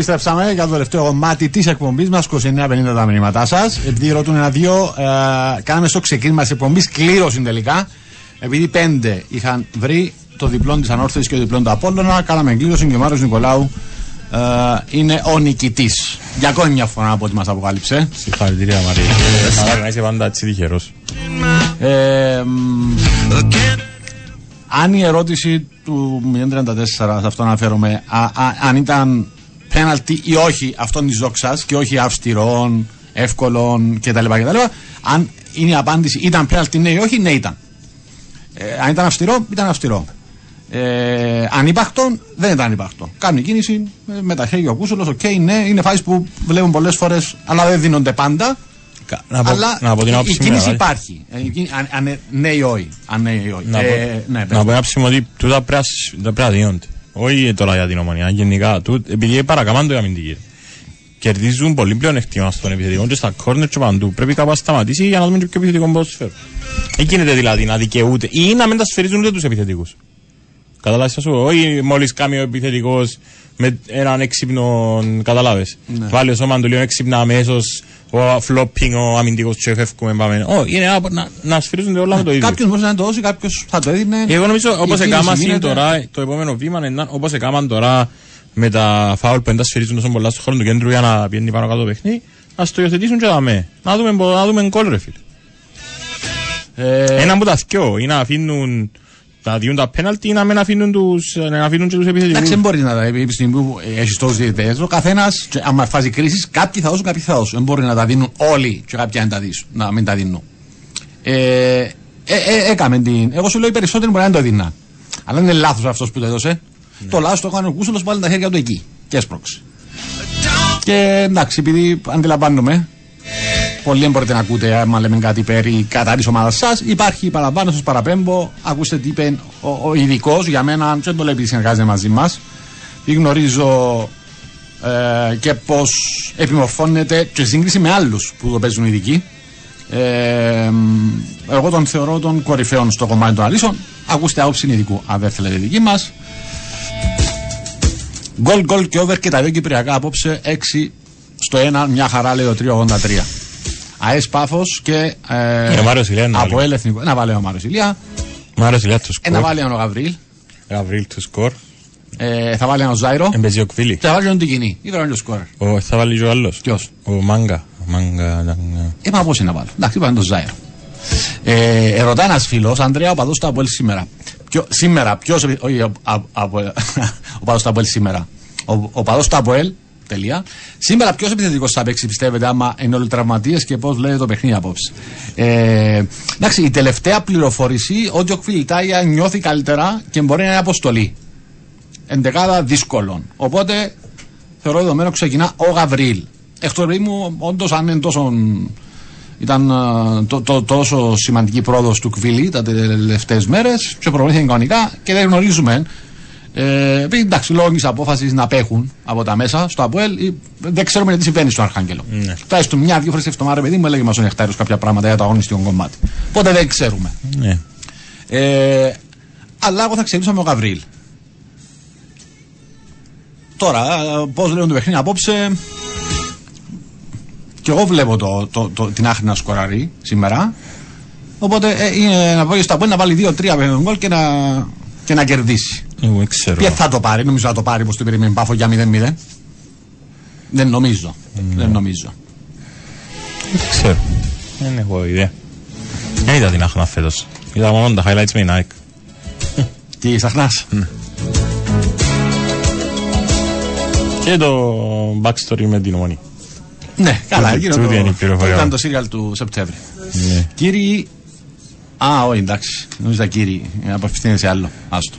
Επιστρέψαμε για το τελευταίο κομμάτι της εκπομπής μας. 29-50 τα μηνύματά σας. Επειδή ρωτούν ένα-δύο, ε, κάναμε στο ξεκίνημα της εκπομπής κλήρωση τελικά. Επειδή πέντε είχαν βρει το διπλό της Ανόρθωσης και το διπλό του Απόλλωνα, κάναμε κλήρωση και ο Μάριο Νικολάου ε, είναι ο νικητής. Για ακόμη μια φορά από ό,τι μας αποκάλυψε. Συγχαρητήρια Μαρία. Καλά να είσαι πάντα έτσι τυχερός. Ε, μ, Again. αν η ερώτηση του 034, σε αυτό αναφέρομαι, α, α, αν ήταν πέναλτι ή όχι αυτόν της Δόξας και όχι αυστηρών, εύκολων κτλ. κτλ. Αν είναι η απάντηση ήταν πέναλτι ναι ή όχι, ναι ήταν. Ε, αν ήταν αυστηρό, ήταν αυστηρό. Ε, ανύπαρκτο, δεν ήταν ανύπαρκτο. Κάνουν κίνηση ε, με τα χέρια ο κούσουλος, οκ, ναι, είναι φάσεις που βλέπουν πολλές φορές, αλλά δεν δίνονται πάντα. Κα- Να πω, αλλά να πω την η άποψη μου. κίνηση ρε, υπάρχει. Ε, η κίνηση- αν, αν, ε, ναι ή όχι. Αν ναι ή όχι. Να Ε, πω- ναι, Να πες. πω την άποψη μου ότι τούτα πρέπει να σ- τα πρέπει να δίνονται. Όχι τώρα για την ομονία, γενικά. Τούτ- Επειδή παρακαμάνε το για αμυντική. Κερδίζουν πολύ πλέον εκτιμά στον επιθετικό και στα κόρνερ και παντού. Πρέπει κάπου να σταματήσει για να δούμε και πιο επιθετικό ποδοσφαίρο. Δεν γίνεται δηλαδή να δικαιούται ή να μην τα σφαιρίζουν ούτε τους επιθετικούς. Καταλάβεις θα σου πω, όχι μόλις κάνει ο επιθετικός με έναν έξυπνο, καταλάβες. Ναι. Βάλει ο σώμα του λίγο έξυπνα αμέσως, ο φλόπινγκ, ο αμυντικός και φεύγουμε πάμε. Όχι, είναι να, να, να σφυρίζονται όλα με το ίδιο. Κάποιος μπορεί να το δώσει, κάποιος θα το έδινε. Εγώ νομίζω Η όπως κίνηση έκαναν γίνεται. τώρα, το επόμενο βήμα είναι όπως έκαναν τώρα με τα φάουλ που δεν τα σφυρίζουν τόσο πολλά στον χρόνο του κέντρου για να πιένει πάνω κάτω το παιχνίδι, να το υιοθετήσουν και δαμέ. Να δούμε, να δούμε γκολ ρε φίλε. Ε, Ένα από τα δυο ή να αφήνουν να διούν τα πέναλτι ή να μην αφήνουν τους, να αφήνουν και τους Εντάξει, επιθετικούς. δεν μπορεί να τα επί τη στιγμή που έχει τόσου διαιτητέ. Ο καθένας, άμα φάζει κρίση, κάποιοι θα δώσουν, κάποιοι θα δώσουν. Δεν μπορεί να τα δίνουν όλοι και κάποιοι να, τα δίσουν, να μην τα δίνουν. Ε, ε, ε, έκαμε την. Εγώ σου λέω οι περισσότεροι μπορεί να το έδιναν. Αλλά είναι λάθος αυτός που το έδωσε. Το λάθο το έκανε ο Κούσολο, βάλει τα χέρια του εκεί και έσπρωξε. Και εντάξει, επειδή αντιλαμβάνομαι, πολλοί δεν μπορείτε να ακούτε άμα λέμε κάτι περί κατά της ομάδας σας. Υπάρχει παραπάνω, σας παραπέμπω. Ακούστε τι είπε ο, ο ειδικός για μένα, δεν το λέει επειδή συνεργάζεται μαζί μας. Ή γνωρίζω ε, και πώς επιμορφώνεται και σε σύγκριση με άλλους που το παίζουν ειδικοί. Ε, εγώ τον θεωρώ τον κορυφαίο στο κομμάτι των αλήσεων. Ακούστε άποψη ειδικού, αν δεν θέλετε δική μας. Γκολ, γκολ και over και τα δύο κυπριακά απόψε 6 στο 1, μια χαρά λέει ο 383. ΑΕΣ Πάφο και. Ε, Ε, ο Μάριος Ηλία είναι Από άλλο. Ελεθνικό. Να βάλει ο Μάριο Ηλία. Μ' άρεσε ηλιά το Ένα σκορ. βάλει ο Γαβρίλ. Γαβρίλ του σκορ. Ε, θα βάλει ένα Ζάιρο. Εμπεζεί ο Κβίλη. Και θα βάλει τον Τικινή. Ή βράδυ ο σκόρ. Ο, θα βάλει και ο άλλος. Ποιος? Ο Μάγκα. Ο Μάγκα. Μάγκα. Ε, μα πώ είναι να βάλω. Εντάξει, είπαμε τον Ζάιρο. Ε, ρωτά ένα φίλο, Ανδρέα, ο παδό του Αποέλ σήμερα. Ποιο, σήμερα, ποιο. Όχι, ο, α- από- ο παδό του Αποέλ σήμερα. Ο, ο παδό του Αποέλ, τελεία. Σήμερα, ποιος επιθετικός θα παίξει, πιστεύετε, άμα είναι όλοι τραυματίες και πώς λέει το παιχνίδι απόψε. Ε, εντάξει, η τελευταία πληροφόρηση ότι ο Κφιλιτάγια νιώθει καλύτερα και μπορεί να είναι αποστολή. Εντεκάδα δύσκολων. Οπότε θεωρώ δεδομένο ξεκινά ο Γαβρίλ. Εκτό παιδί μου, όντως αν είναι τόσο. Ήταν α, το, το, τόσο σημαντική πρόοδος του Κβιλή τα τελευταίες μέρες, και προβλήθηκε κανονικά και δεν γνωρίζουμε. Ε, επειδή, εντάξει, λόγω τη απόφασης να απέχουν από τα μέσα στο Αποέλ, ή- δεν ξέρουμε τι συμβαίνει στο Αρχάγγελο. Ναι. Τουλάχιστον μια-δύο φορές τη εβδομάδα, παιδί μου, έλεγε μας ο Νεκτάριος κάποια πράγματα για το αγωνιστικό κομμάτι. Οπότε δεν ξέρουμε. Ναι. Ε, αλλά εγώ θα ξεκινήσω με ο Γαβρίλ. Τώρα, πώς λέω το παιχνίδι απόψε. Και εγώ βλέπω το, το, το, την άχρη να σκοράρει σήμερα. Οπότε ε, είναι να πω στα πόδια να βάλει 2-3 γκολ και να, και να κερδίσει. Εγώ δεν ξέρω. Ποια θα το πάρει, νομίζω να το πάρει όπως το περιμένει πάφο για 0-0. Δεν νομίζω. Δεν νομίζω. Δεν ξέρω. Δεν έχω ιδέα. Δεν είδα την άχνα φέτος. Είδα μόνο τα highlights με η Nike. Τι ψαχνά. Και το backstory με την ομονή. Ναι, καλά, Τούτη- εκείνο τούτη το, είναι η πληροφορία. ήταν το σύριαλ του Σεπτέμβρη. Ναι. Κύριοι. Α, όχι, εντάξει. Νομίζω κύριοι. Ε, Απευθύνεται σε άλλο. Άστο.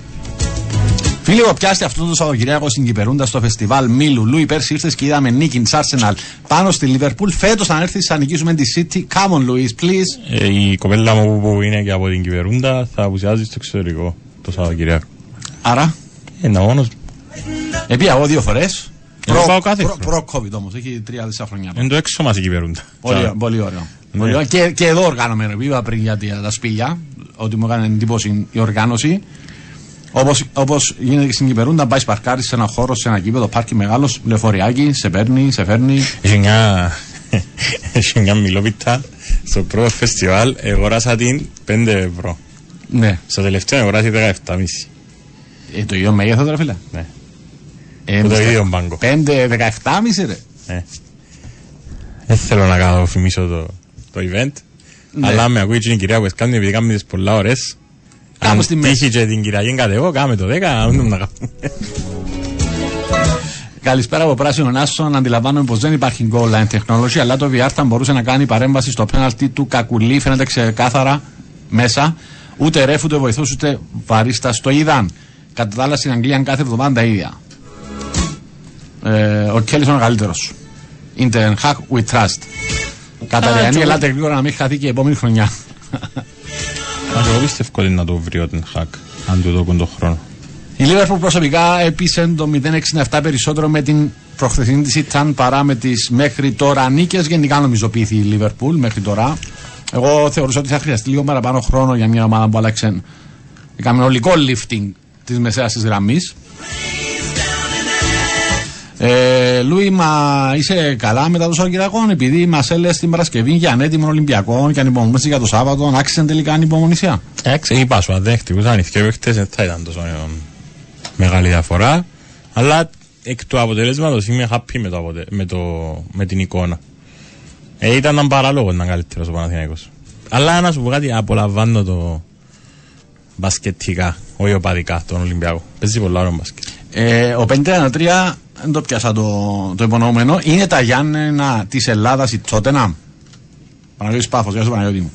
Φίλοι, εγώ πιάστε αυτό το Σαββατοκυριακό στην Κυπερούντα στο φεστιβάλ Μίλου. Λούι, πέρσι ήρθες και είδαμε νίκη της Arsenal πάνω στη Liverpool. Φέτος, αν έρθεις, θα νικήσουμε τη City. Come on, Louis, please. Ε, η κοπέλα μου που είναι και από την Κυπερούντα θα απουσιάζει στο εξωτερικό το Σαββατοκυριακό. Άρα, Είναι μόνος μου. επία εγώ δύο φορές. Εγώ πάω κάθε προ, χρόνο. προ-COVID όμως, έχει τρία-τέσσερα χρόνια. Είναι το έξω μας η Κυπερούντα. Πολύ, Τσα- πολύ ωραίο. Ναι. Πολύ ωραίο. Και, και εδώ οργάνωμε ρε, είπα πριν για τα- τα σπήλια, ότι μου έκανε εντύπωση η οργάνωση. Όπως, όπως γίνεται και στην Κυπερούντα, πάει παρκάρει σε ένα χώρο, σε ένα κήπεδο, πάρκι μεγάλος, λεωφοριάκι, σε παίρνει, σε φέρνει. Έχει μια, έχει μια μιλόπιτα στο πρώτο φεστιβάλ, αγοράσα την 5 ευρώ. Ναι. Στο τελευταίο αγοράσει 17,5. Ε, το ίδιο μέγεθος τώρα, φίλε. Ναι. Ε, Το μιστα- ίδιο μπάγκο. 5, 17,5 ρε. Ναι. Δεν θέλω να κάνω φημίσω το, το event. Ναι. Αλλά με ακούει και η κυρία που έσκανε επειδή κάνουμε τις πολλά ώρες. Κάπου Αν στη μέση. τύχει και την Κυριακή κατεβώ, κάμε το 10, να μην να κάνουμε. Καλησπέρα από Πράσινο Νάσον. Αντιλαμβάνομαι πως δεν υπάρχει goal line technology, αλλά το VR θα μπορούσε να κάνει παρέμβαση στο πέναλτι του Κακουλή. Φαίνεται ξεκάθαρα μέσα. Ούτε ρεφ, ούτε βοηθός, ούτε βαρίστα το είδαν. Κατά τα άλλα στην Αγγλία κάθε εβδομάδα τα ίδια. Ε, ο Κέλλης είναι ο καλύτερο. Ιντερ hack we trust. Καταριανή, ελάτε γρήγορα να μην χαθεί και η επόμενη χρονιά. Μα και εγώ πιστεύω ότι να το βρει ο Ten Hag, αν του δώκουν τον χρόνο. Η Liverpool προσωπικά έπεισε το 0,67 περισσότερο με την προχθεσινή τη ήταν παρά με τις μέχρι τώρα νίκες. Γενικά νομιζοποιήθη η Liverpool μέχρι τώρα. Εγώ θεωρούσα ότι θα χρειαστεί λίγο παραπάνω χρόνο για μια ομάδα που άλλαξε. Έκαμε ολικό lifting της μεσαίας της γραμμής. Ε, Λούι, μα είσαι καλά μετά το Σαββατοκυριακό, επειδή μας έλεγες την Παρασκευή για ανέτοιμο Ολυμπιακό και ανυπομονήσει για το Σάββατο, άξιζε τελικά ανυπομονησία. Εντάξει, είπα σου, αν δεν χτυπούσαν οι δυο παίχτες, δεν θα ήταν τόσο ε, μεγάλη διαφορά. Αλλά εκ του αποτελέσματος είμαι happy με, το, αποτε... με, το... με την εικόνα. Ε, ήταν έναν παράλογο να είναι καλύτερος ο Παναθηναϊκός. Αλλά να σου πω κάτι, απολαμβάνω το, μπασκετικά, όχι οπαδικά, τον Ολυμπιακό. Παίζει πολλά ώρα μπασκετ. Ε, ο 53, δεν το πιάσα το, το υπονοούμενο, είναι τα Γιάννενα της Ελλάδας η Τσότενα; Παναγιώτης Πάφος, γεια σου Παναγιώτη μου.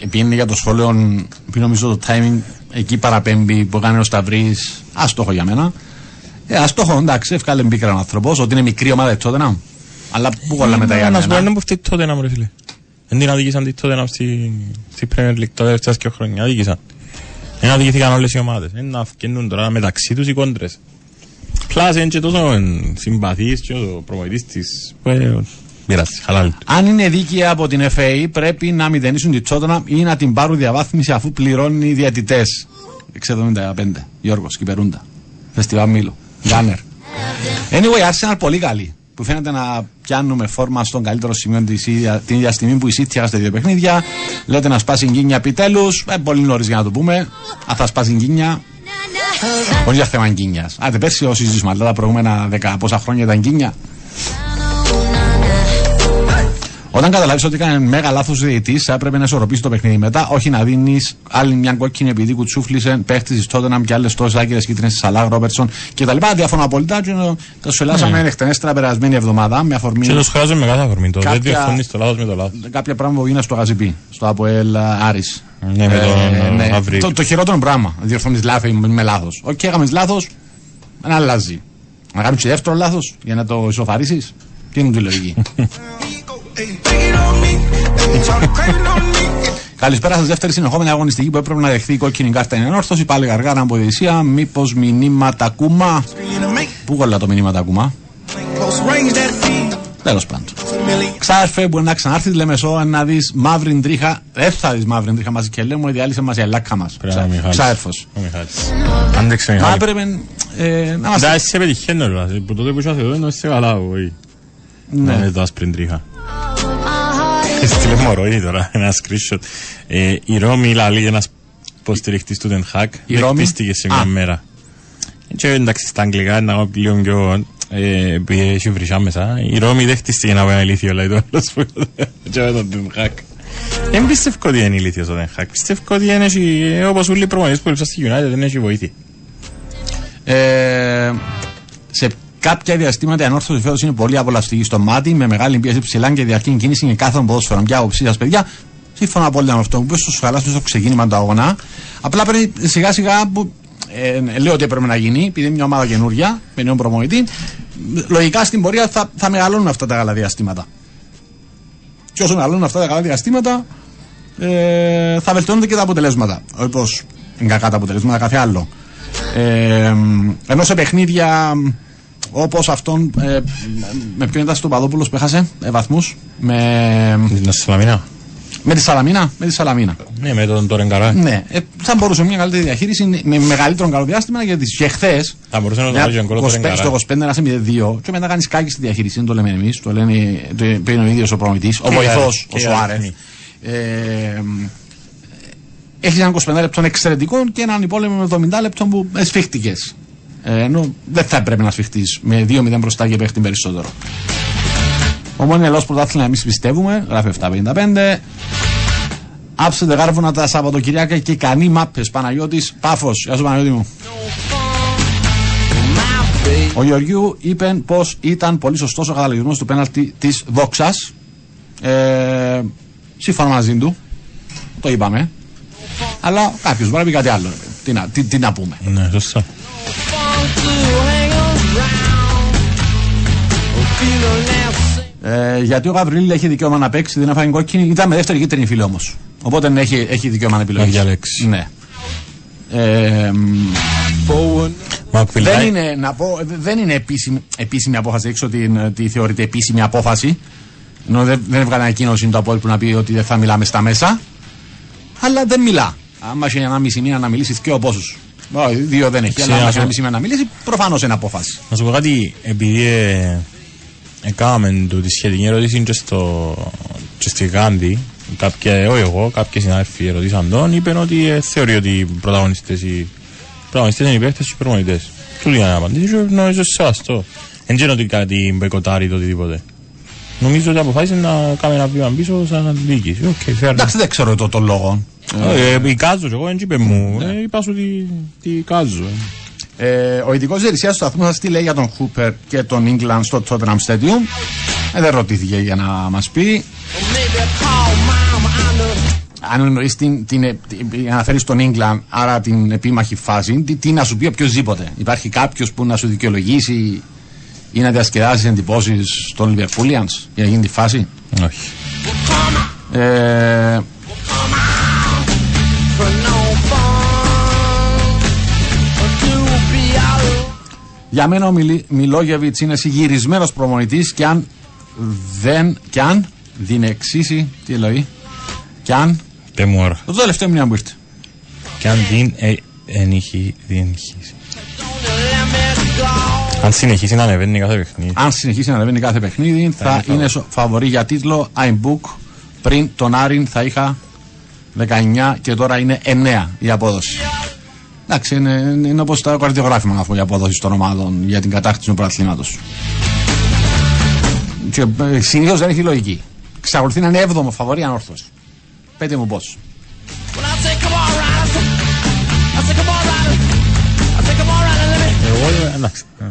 Επίνει για το σχόλιο, επειδή νομίζω το timing εκεί παραπέμπει που έκανε ο Σταυρής, άστοχο για μένα. Ε, άστοχο, εντάξει, ευκάλε μπήκρα ο άνθρωπος, ότι είναι μικρή ομάδα η Τσότενα. Αλλά πού κολλάμε τα Να σου πω, Γιάννενα. είναι που φταίει τότε να μου ρε φίλε. Δεν την αδικήσαν τη τότε να στη, στη Premier League τα τελευταία και χρόνια. Αδικήσαν. Δεν αδικήθηκαν όλες οι ομάδες. Είναι να φκαινούν τώρα μεταξύ τους οι κόντρες. Πλάς είναι και τόσο εν, συμπαθείς και ο προμοητής της. Ε, Μοιράζεις, χαλάλη του. Αν είναι δίκαια από την FA, πρέπει να μηδενίσουν τη Τσότονα ή να την πάρουν διαβάθμιση αφού πληρώνουν οι διαιτητές. 675. Γιώργος Κυπερούντα. Φεστιβάλ Μήλου. Γκάνερ. Anyway, Arsenal πολύ καλή. Που φαίνεται να πιάνουμε φόρμα στον καλύτερο σημείο της ίδια, την ίδια στιγμή που η City έχασε δύο παιχνίδια. Λέτε να σπάσει γκίνια επιτέλους. Ε, πολύ νωρίς για να το πούμε. Αν θα σπάσει γκίνια. Όχι για θέμα γκίνια. Άντε, πέρσι ο συζήτημα, αλλά τα προηγούμενα δέκα πόσα χρόνια ήταν γκίνια. Όταν καταλάβεις ότι έκανε μέγα λάθος διαιτητής, θα έπρεπε να ισορροπήσει το παιχνίδι μετά. Όχι να δίνεις άλλη μια κόκκινη επειδή κουτσούφλησε παίχτης της Τότεναμ και άλλες τόσες άκυρες κίτρινες της Σαλάχ, Ρόμπερτσον κτλ. Διαφωνώ απολύτω. και Τα σου ελάσαμε ναι. χτενέστερα περασμένη εβδομάδα με αφορμή Και τους χρειάζομαι με κάθε αφορμή το. Δεν Κάποια- διορθώνεις το λάθος με το λάθος. κάποια πράγματα που γίνανε στο ΓΣΠ, στο Αποέλ Άρης. Ναι, με τον ε, Αυρίλ. το, το χειρότερο πράγμα. Διορθώνεις λάθο με, με λάθος. Οκ, έκαμε λάθος, να αλλάζει. Να κάνουμε και δεύτερο λάθος για να το ισοφαρίσει. Τι είναι η λογική. Καλησπέρα σας. Δεύτερη συνεχόμενη αγωνιστική που έπρεπε να δεχθεί η κόκκινη κάρτα είναι ενόρθωση. Πάλι γαργάρα από διαιτησία. Μήπως μηνύματα ακούμε. Πού κολλά το μηνύματα ακούμε. Τέλος πάντων. Ξάρφε, μπορεί να ξανάρθει τη Λεμεσό να δεις μαύρη τρίχα. Δεν θα δεις μαύρη τρίχα μαζί και λέμε, διάλυσε μας η αλάκα μας. Πρέπει να είναι ο Μιχάλης. Ξάρφος. Ο Μιχάλης. Άντεξε Μα Μιχάλη. έπρεπε ε, να μα. Εντάξει, σε πετυχαίνω ρε. βάση. Που τότε που είσαι εδώ, είναι σε καλά, όχι. Ναι. Με το άσπρη τρίχα. Στείλε μωρό ήδη τώρα, ένα screenshot. Ε, Η Ρώμη Λαλή, ένας υποστηριχτής του Den Haag, Η Ρώμη; δεκτίστηκε σε Α. μια μέρα. Και εντάξει, στα αγγλικά να πω λίγο πιο... ε, Επειδή έχει βρυσιά μέσα. Η Ρώμη δέχτηκε να πω ένα ηλίθιο, λέει το άλλος που... Και με τον Den Haag. Δεν πιστεύω ότι είναι ηλίθιος ο Den Haag. Πιστεύω ότι είναι έτσι, ε, όπως όλοι οι προμονείς που ήρθαν στη United δεν έχει βοήθει. Ε, σε κάποια διαστήματα η ανόρθωση φέτος είναι πολύ απολαυστική στο μάτι, με μεγάλη πίεση ψηλά και διαρκή κίνηση και κάθε ποδόσφαιρο. Ποια άποψή σας, παιδιά, σύμφωνα απόλυτα με αυτό που είπες στο χαλάσου στο ξεκίνημα του αγώνα. Απλά πρέπει σιγά σιγά που. Ε, λέω ότι έπρεπε να γίνει, επειδή είναι μια ομάδα καινούρια, με νέο προμονητή. Λογικά στην πορεία θα, θα μεγαλώνουν αυτά τα καλά διαστήματα. Και όσο μεγαλώνουν αυτά τα καλά διαστήματα, ε, θα βελτιώνονται και τα αποτελέσματα. Όχι πω είναι κακά τα αποτελέσματα, κάθε άλλο. Ε, ενώ σε παιχνίδια όπως αυτόν. Ε, με ποιον ήταν στο Παδόπουλο που έχασε ε, βαθμούς. Με, Την Σαλαμίνα. με τη Σαλαμίνα. Με τη Σαλαμίνα. Ναι, με τον Τόρεν Ναι, ε, θα μπορούσε μια καλύτερη διαχείριση με μεγαλύτερο καλό διάστημα γιατί και χθε. Θα μπορούσε να το βάλει και τον κόλλο Τόρεν Στο 25 να είσαι 0-2 και μετά κάνεις κάκι στη διαχείριση. Δεν το λέμε εμείς, το λένε το πει ο ίδιος ο προμηθή, ο Και οι βοηθός, αριθμοί, ο και οι Σουάρεθ. αριθμοί. Ε, έχεις ένα 25 λεπτό εξαιρετικό και έναν υπόλοιπο με 70 λεπτό που σφίχτηκε. Ε, ενώ δεν θα έπρεπε να σφιχτείς με 2-0 μπροστά και παίχτη περισσότερο. Ομόνια Ελλάς πρωτάθλημα εμείς πιστεύουμε, γράφει 755. Άψετε γάρβουνα τα Σαββατοκυριακά και κανεί μάπες Παναγιώτης Πάφος. Γεια σου Παναγιώτη μου. Ο Γεωργιού είπε πως ήταν πολύ σωστός ο καταλογισμός του πέναλτι της Δόξας. Ε, σύμφωνα μαζί του. Το είπαμε. Αλλά κάποιος μπορεί να πει κάτι άλλο. ρε παιδί. Τι να, τι, τι να πούμε. Ναι, σωστά. Ε, γιατί ο Γαβρίλη έχει δικαίωμα να παίξει, δεν έφαγε κόκκινη. Ήταν με δεύτερη κίτρινη φίλη όμως. Οπότε ναι, έχει, έχει δικαίωμα να επιλέξει. Να διαλέξει. Ναι. Ε, μ, Μα δεν πιλάει. είναι, να πω, δεν είναι επίσημη, επίσημη απόφαση. Έξω ότι, ότι θεωρείται επίσημη απόφαση. Ενώ δεν, δεν έβγαλε ανακοίνωση το Απόλυτο που να πει ότι δεν θα μιλάμε στα μέσα. Αλλά δεν μιλά. Άμα έχει ένα μισή μήνα να μιλήσει, και ο πόσου. Δύο δεν έχει. Ξέρω, Αλλά άμα έχει αυτό- ένα μισή μήνα να μιλήσει, προφανώς είναι απόφαση. Να σου πω κάτι, επειδή ε, έκαναμε του τη σχετική ερώτηση και, στο, και στη Γάνδη, κάποια, όχι εγώ, κάποιοι συνάδελφοι ερωτήσαν τον, είπαν ότι ε, θεωρεί ότι οι πρωταγωνιστές, οι πρωταγωνιστές είναι οι παίκτες και οι προπονητές. Του για να απαντήσει και νομίζω σεβαστό. Δεν ξέρω ότι κάτι μποϊκοτάρει το οτιδήποτε. Νομίζω ότι αποφάσισε να κάνει ένα βήμα πίσω σαν διοίκηση. OK, fair enough. Εντάξει, δεν ξέρω το, το λόγο. Ε, η Κάζος, εγώ δεν είπε μου. Ε, Είπα σου τι, τι Κάζος. Ε, ο ειδικός διαιτησία του σταθμού σας τι λέει για τον Χούπερ και τον Ίνγκλαντ στο Tottenham Stadium. Ε, δεν ρωτήθηκε για να μας πει. Αν εννοείς την, την, ε, την, αναφέρει τον Ίγκλαν, άρα την επίμαχη φάση, τι, τι να σου πει οποιοδήποτε. Υπάρχει κάποιος που να σου δικαιολογήσει ή να διασκεδάσεις εντυπώσεις των Λιβερπούλιανς για να γίνει τη φάση; Όχι. Ε, για μένα ο Μιλ, Μιλόγεβιτς είναι συγυρισμένος προμονητής και αν δεν. και αν δινεξίσει. Τι λέει; Και αν. Πε μου ώρα. Το τελευταίο μήνυμα που ήρθε. Και αν δεν ε, ενήχει, διενήχει. Αν συνεχίσει να ανεβαίνει κάθε παιχνίδι. Αν συνεχίσει να ανεβαίνει κάθε παιχνίδι, θα είναι είναι σο- φαβορή για τίτλο. I'm book. Πριν τον Άριν θα είχα 19 και τώρα είναι 9 η απόδοση. Εντάξει, είναι, είναι όπως τα καρδιογράφημα να πω η απόδοση των ομάδων για την κατάκτηση του πρωταθλήματος. Και συνήθως δεν έχει λογική. Ξακολουθεί να είναι 7ο φαβορή ανόρθωση. Πείτε μου πώς. Εγώ ε, εντάξει. ε.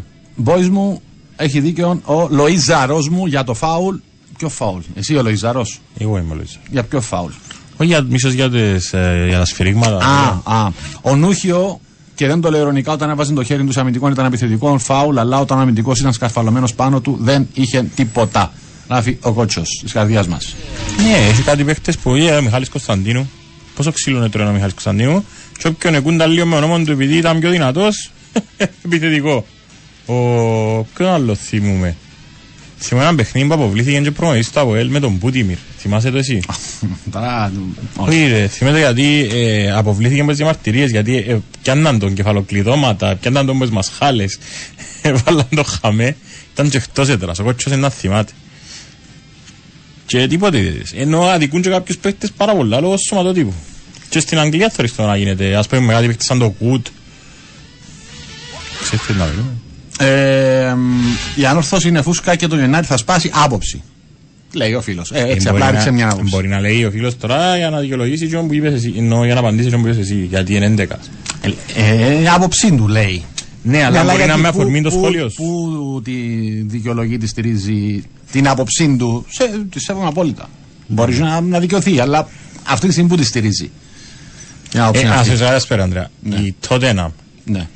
Boys μου έχει δίκιο ο Λοίζαρο μου για το φάουλ. Ποιο φάουλ, εσύ ο Λοίζαρο. Εγώ είμαι ο Λουίζα. Για ποιο φάουλ; Όχι για, μίσος για, τις, ε, για τα σφυρίγματα. Α, α. Ο Νούχιο, και δεν το λέω ειρωνικά, όταν έβαζε το χέρι του σε αμυντικό ήταν επιθετικό φάουλ, αλλά όταν ο αμυντικός ήταν σκαρφαλωμένος πάνω του δεν είχε τίποτα. Γράφει ο κότσος της καρδιάς μας. Ναι, έχει κάτι παίχτες που είχε ο Μιχάλης Κωνσταντίνου. Πόσο ξύλο είναι τώρα ο Μιχάλης Κωνσταντίνου; Και όποιον εκούντα λίγο με ονόμα του επειδή ήταν πιο δυνατός, επιθετικό. Ο... Ποιον άλλο θυμούμε; Θυμάμαι ένα παιχνίδι που αποβλήθηκε και προμονητής στο ΑΠΟΕΛ με τον Μπούτιμιρ. Θυμάσαι το εσύ; Τώρα. όχι. Όχι ρε, θυμάμαι γιατί ε, αποβλήθηκε με τις διαμαρτυρίες γιατί ε, πιάνναν τον κεφαλοκλειδώματα, πιάνναν τον με μασχάλες, έβαλαν το χαμέ, ήταν και εκτός έδρας, ο κότσος είναι να θυμάται. Και τίποτε είδες. Ενώ αδικούν και κάποιους παίκτες πάρα πολλά λόγω σωματότυπου. Και στην Αγγλία θεωρείς το να γίνεται, ας πούμε μεγάλοι παίκτες σαν το Κούτ. Ξέρεις τι να μιλούμε. Ε, μ, η ανόρθωση είναι φούσκα και το Γενάρη θα σπάσει άποψη. Λέει ο φίλος. Ε, έτσι Ε, απλά μπορεί ρίξε να- μια άποψη. Μπορεί να λέει ο φίλος τώρα για να δικαιολογήσει και που είπες εσύ, ενώ για να απαντήσεις και που είπες εσύ, γιατί είναι 11. Ε, ε, άποψή του λέει. Ναι, αλλά μπορεί να γιατί με πού- αφορμή το πού- σχόλιος σου. Πού τη δικαιολογεί, τη στηρίζει την άποψή του. Σε, τη σέβομαι απόλυτα. Μπορεί να, να δικαιωθεί, αλλά αυτή τη στιγμή που τη στηρίζει. Η άποψη Ε, είναι να αυτή. σε ρωτήσω πέρα, Ανδρέα. Η Tottenham Ναι.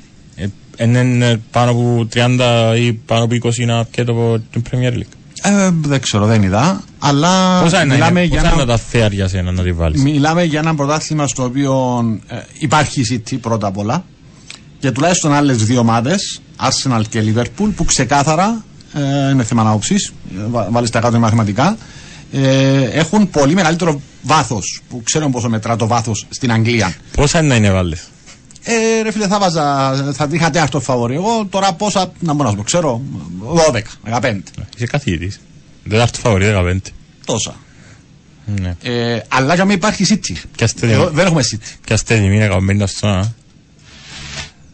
Ε, είναι πάνω από 30 ή πάνω από 20 να πιέτω από την Premier League. Ε, δεν ξέρω, δεν είδα. Αλλά Πόσα είναι, μιλάμε, είναι, για πόσα είναι ένα, τα θέα για σένα να τη βάλεις; μιλάμε για ένα πρωτάθλημα στο οποίο ε, υπάρχει η City πρώτα απ' όλα και τουλάχιστον άλλες δύο ομάδες, Arsenal και Liverpool, που ξεκάθαρα ε, είναι θέμα άποψης, βάλεις τα κάτω μαθηματικά, ε, έχουν πολύ μεγαλύτερο βάθος. Που ξέρουν πόσο μετρά το βάθος στην Αγγλία. Πόσα είναι να είναι βάλεις; Ε, ρε φίλε, θα βάζα, θα είχα τέταρτο φαβορή. Εγώ τώρα πόσα, να μπορώ να σου πω, ξέρω, 12, 15, Είσαι καθηγητής. Δεν θα έρθει φαβορή 15. τόσα. Ναι. Ε, αλλά για μένα υπάρχει City. Πιάστε Εδώ τη- δεν έχουμε City. πιάστε τη μήνα καμπέντα στο να.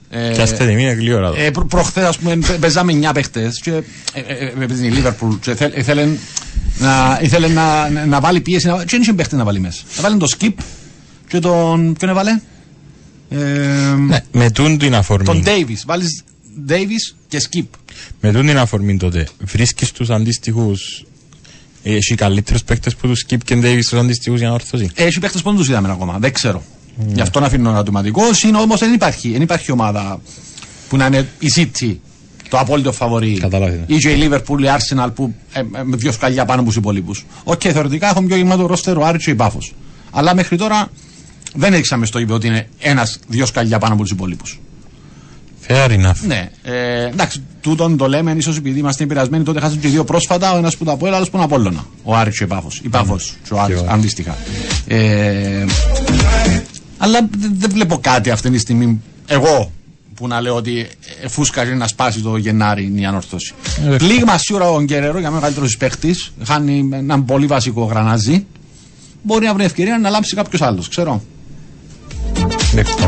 Ε, Πιάστε τη μήνα γλύωρα εδώ. Ε, προ, προχθές ας πούμε παι- παίζαμε 9 παίχτες και ε, ε, ε, παίζει η Liverpool και θέλ- ήθελε να, ήθελε να, να, να βάλει πίεση να, και δεν είχε παίχτη να βάλει μέσα. Να βάλει τον Skip και τον, ποιον έβαλε; Ε, Ναι, με τούν την αφορμή. τον Davis. Βάλεις Davis και Skip. Με τούν την αφορμή τότε. Βρίσκεις τους αντίστοιχους ε, Έχει καλύτερους παίκτες που τους Skip και Davis τους αντίστοιχους για να ορθώσει. Ε, Έχει παίχτες που δεν τους είδαμε ακόμα, δεν ξέρω. Γι' αυτό να αφήνω ερωτηματικός. Είναι όμως δεν υπάρχει, δεν υπάρχει ομάδα που να είναι η City το απόλυτο φαβορή. Καταλάβει. Ή και η Liverpool, η Arsenal που ε, ε, με δύο σκαλιά πάνω από τους υπόλοιπους. Οκ, θεωρητικά έχουν πιο γεμάτο ρόστερ ο Άρης και η Πάφο. Αλλά μέχρι τώρα δεν έδειξαμε στο είπε ότι είναι ένας δύο σκαλιά πάνω από τους υπολείπου. Fair enough. Ναι, ε, εντάξει, τούτον το λέμε ίσως επειδή είμαστε επηρεασμένοι. Τότε χάσαμε και δύο πρόσφατα, ο ένας που τα πω, ο άλλος που είναι Απόλλωνα. Ο Άρης και η Πάφο. Η Πάφο και ο Άρης, Και ο- αντίστοιχα. Ε, αλλά δεν δεν βλέπω κάτι αυτή τη στιγμή. Εγώ που να λέω ότι ε, φούσκαρε να σπάσει το Γενάρη η ανόρθωση. Ε, Πλήγμα σίγουρα ο Γκερέρο για μεγαλύτερος παίχτης. Χάνει έναν πολύ βασικό γρανάζι. Μπορεί να βρει ευκαιρία να λάμψει κάποιος άλλος, ξέρω. Δεκτό.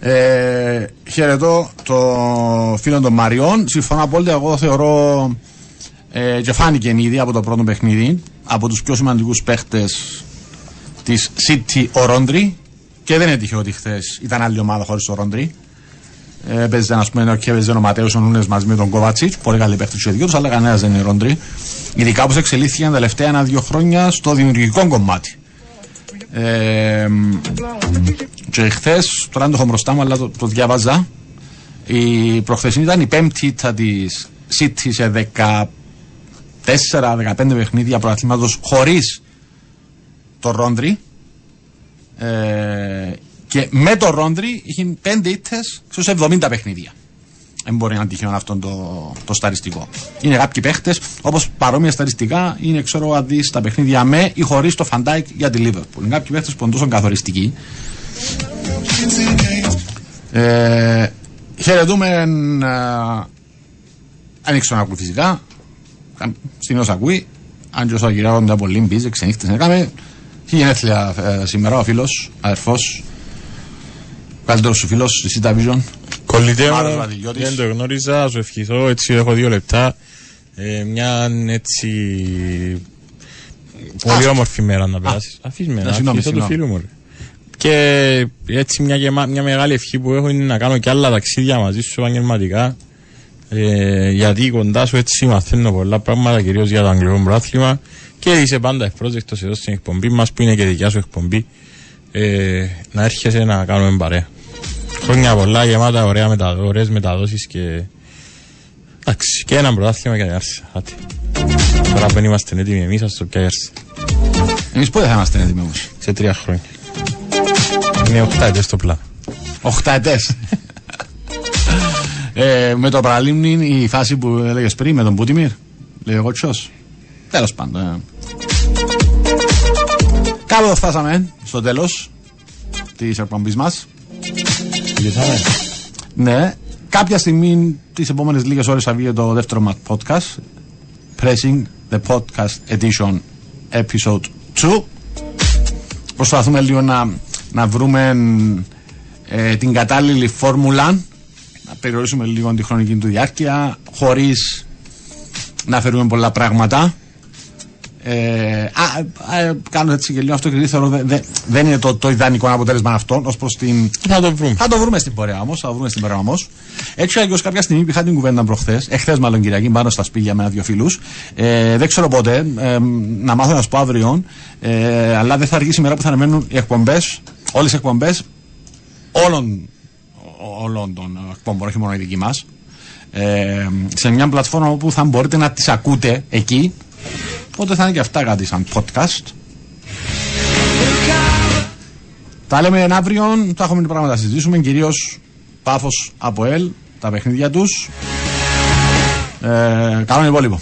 Ε, χαιρετώ το φίλο των Μαριών. Συμφωνώ απόλυτα. Εγώ θεωρώ ε, και φάνηκε ήδη από το πρώτο παιχνίδι από τους πιο σημαντικούς παίχτες της City ο Ρόντρι. Και δεν έτυχε ότι χθες ήταν άλλη ομάδα χωρίς ο Ρόντρι. Ε, Παίζε ένας πούμε, και παίζε ο Ματέος ο Νούνες μαζί με τον Κόβατσιτς. Πολύ καλή παίχτη τους δυο του, αλλά κανένας δεν είναι Ρόντρι. Ειδικά όπως εξελίχθηκαν τα τελευταία ένα-δύο χρόνια στο δημιουργικό κομμάτι. Ε, και χθες, τώρα δεν το έχω μπροστά μου, αλλά το, το διάβαζα. Η προχθεσινή ήταν η πέμπτη ήττα της City σε 14-15 παιχνίδια πρωταθλήματος χωρίς το Ρόντρι. Ε, και με το Ρόντρι είχε 5 ήττες στους 70 παιχνίδια. Δεν μπορεί να είναι τυχαίο αυτό το, το στατιστικό. Είναι κάποιοι παίχτες, όπως παρόμοια στατιστικά είναι, ξέρω, αν δεις τα παιχνίδια με ή χωρίς το Φαν Ντάικ για τη Λίβερπουλ. Είναι κάποιοι παίχτες που είναι τόσο καθοριστικοί. Ε, χαιρετούμε. ε, αν ήξερα να ακούει φυσικά. Στην όσα ακούει. Αν και όσο γυράγονται από Λίμπιζ, ξενύχτε να κάνουμε. Έχει γενέθλια ε, σήμερα ο φίλος, αδερφός. Καλύτερος σου φίλος στη Cita Vision. Κολλητέ Μάρος μου, Βαδιλιώτης. δεν το γνώριζα, σου ευχηθώ, έτσι έχω δύο λεπτά. Ε, μια έτσι πολύ όμορφη μέρα να περάσεις. Αφήσου με, Ναι, να συγγνώμη, ευχηθώ το συγγνώμη. φίλο μου. ρε. Και έτσι μια, γεμα- μια μεγάλη ευχή που έχω είναι να κάνω και άλλα ταξίδια μαζί σου επαγγελματικά. Ε, γιατί κοντά σου έτσι μαθαίνω πολλά πράγματα, κυρίως για το αγγλικό πρωτάθλημα. Και είσαι πάντα ευπρόσδεκτος εδώ στην εκπομπή μας, που είναι και δικιά σου εκπομπή. Ε, να έρχεσαι να κάνουμε παρέα. Χρόνια πολλά, γεμάτα ωραία μετα, ωραίες μεταδόσεις και... Εντάξει, και ένα πρωτάθλημα και διάρση. Άτε. Τώρα που δεν είμαστε έτοιμοι εμείς, ας το πια διάρση. Εμείς πότε θα είμαστε έτοιμοι όμως; Σε τρία χρόνια. Είναι οχτά ετές το πλάνο. Οχταετέ. ε, με το παραλίμνη η φάση που έλεγες πριν με τον Πούτιμιρ. Λέει ο Κοτσός. Τέλος πάντων. Ε. Κάπου φτάσαμε στο τέλος της εκπομπής μα. Ναι. Κάποια στιγμή τις επόμενες λίγες ώρες θα βγει το δεύτερο μας podcast. Pressing the podcast edition episode 2. Προσπαθούμε λίγο να, να βρούμε ε, την κατάλληλη φόρμουλα να περιορίσουμε λίγο τη χρονική του διάρκεια χωρίς να φέρουμε πολλά πράγματα ε, α, α, κάνω έτσι και λίγο αυτό γιατί θεωρώ δε- δε- δεν είναι το, το ιδανικό αποτέλεσμα αυτό ως προς την Θα το βρούμε. θα το βρούμε στην πορεία όμως. Θα το βρούμε στην πορεία όμως. Έτσι κι κάποια στιγμή που είχα την κουβέντα προχθές, εχθές μάλλον Κυριακή, πάνω στα σπίτια με ένα-δύο φίλους. Ε, δεν ξέρω πότε, ε, να μάθω να σου πω αύριο, ε, αλλά δεν θα αργήσει η μέρα που θα αναμένουν οι εκπομπές, όλες οι εκπομπές όλων, όλων των εκπομπών, όχι μόνο η δική μας. Ε, σε μια πλατφόρμα όπου θα μπορείτε να τις ακούτε εκεί. Οπότε θα είναι και αυτά κάτι σαν podcast. Τα λέμε αύριο, θα έχουμε πράγματα να συζητήσουμε, κυρίως πάφος από ελ, τα παιχνίδια τους. Ε, καλό υπόλοιπο.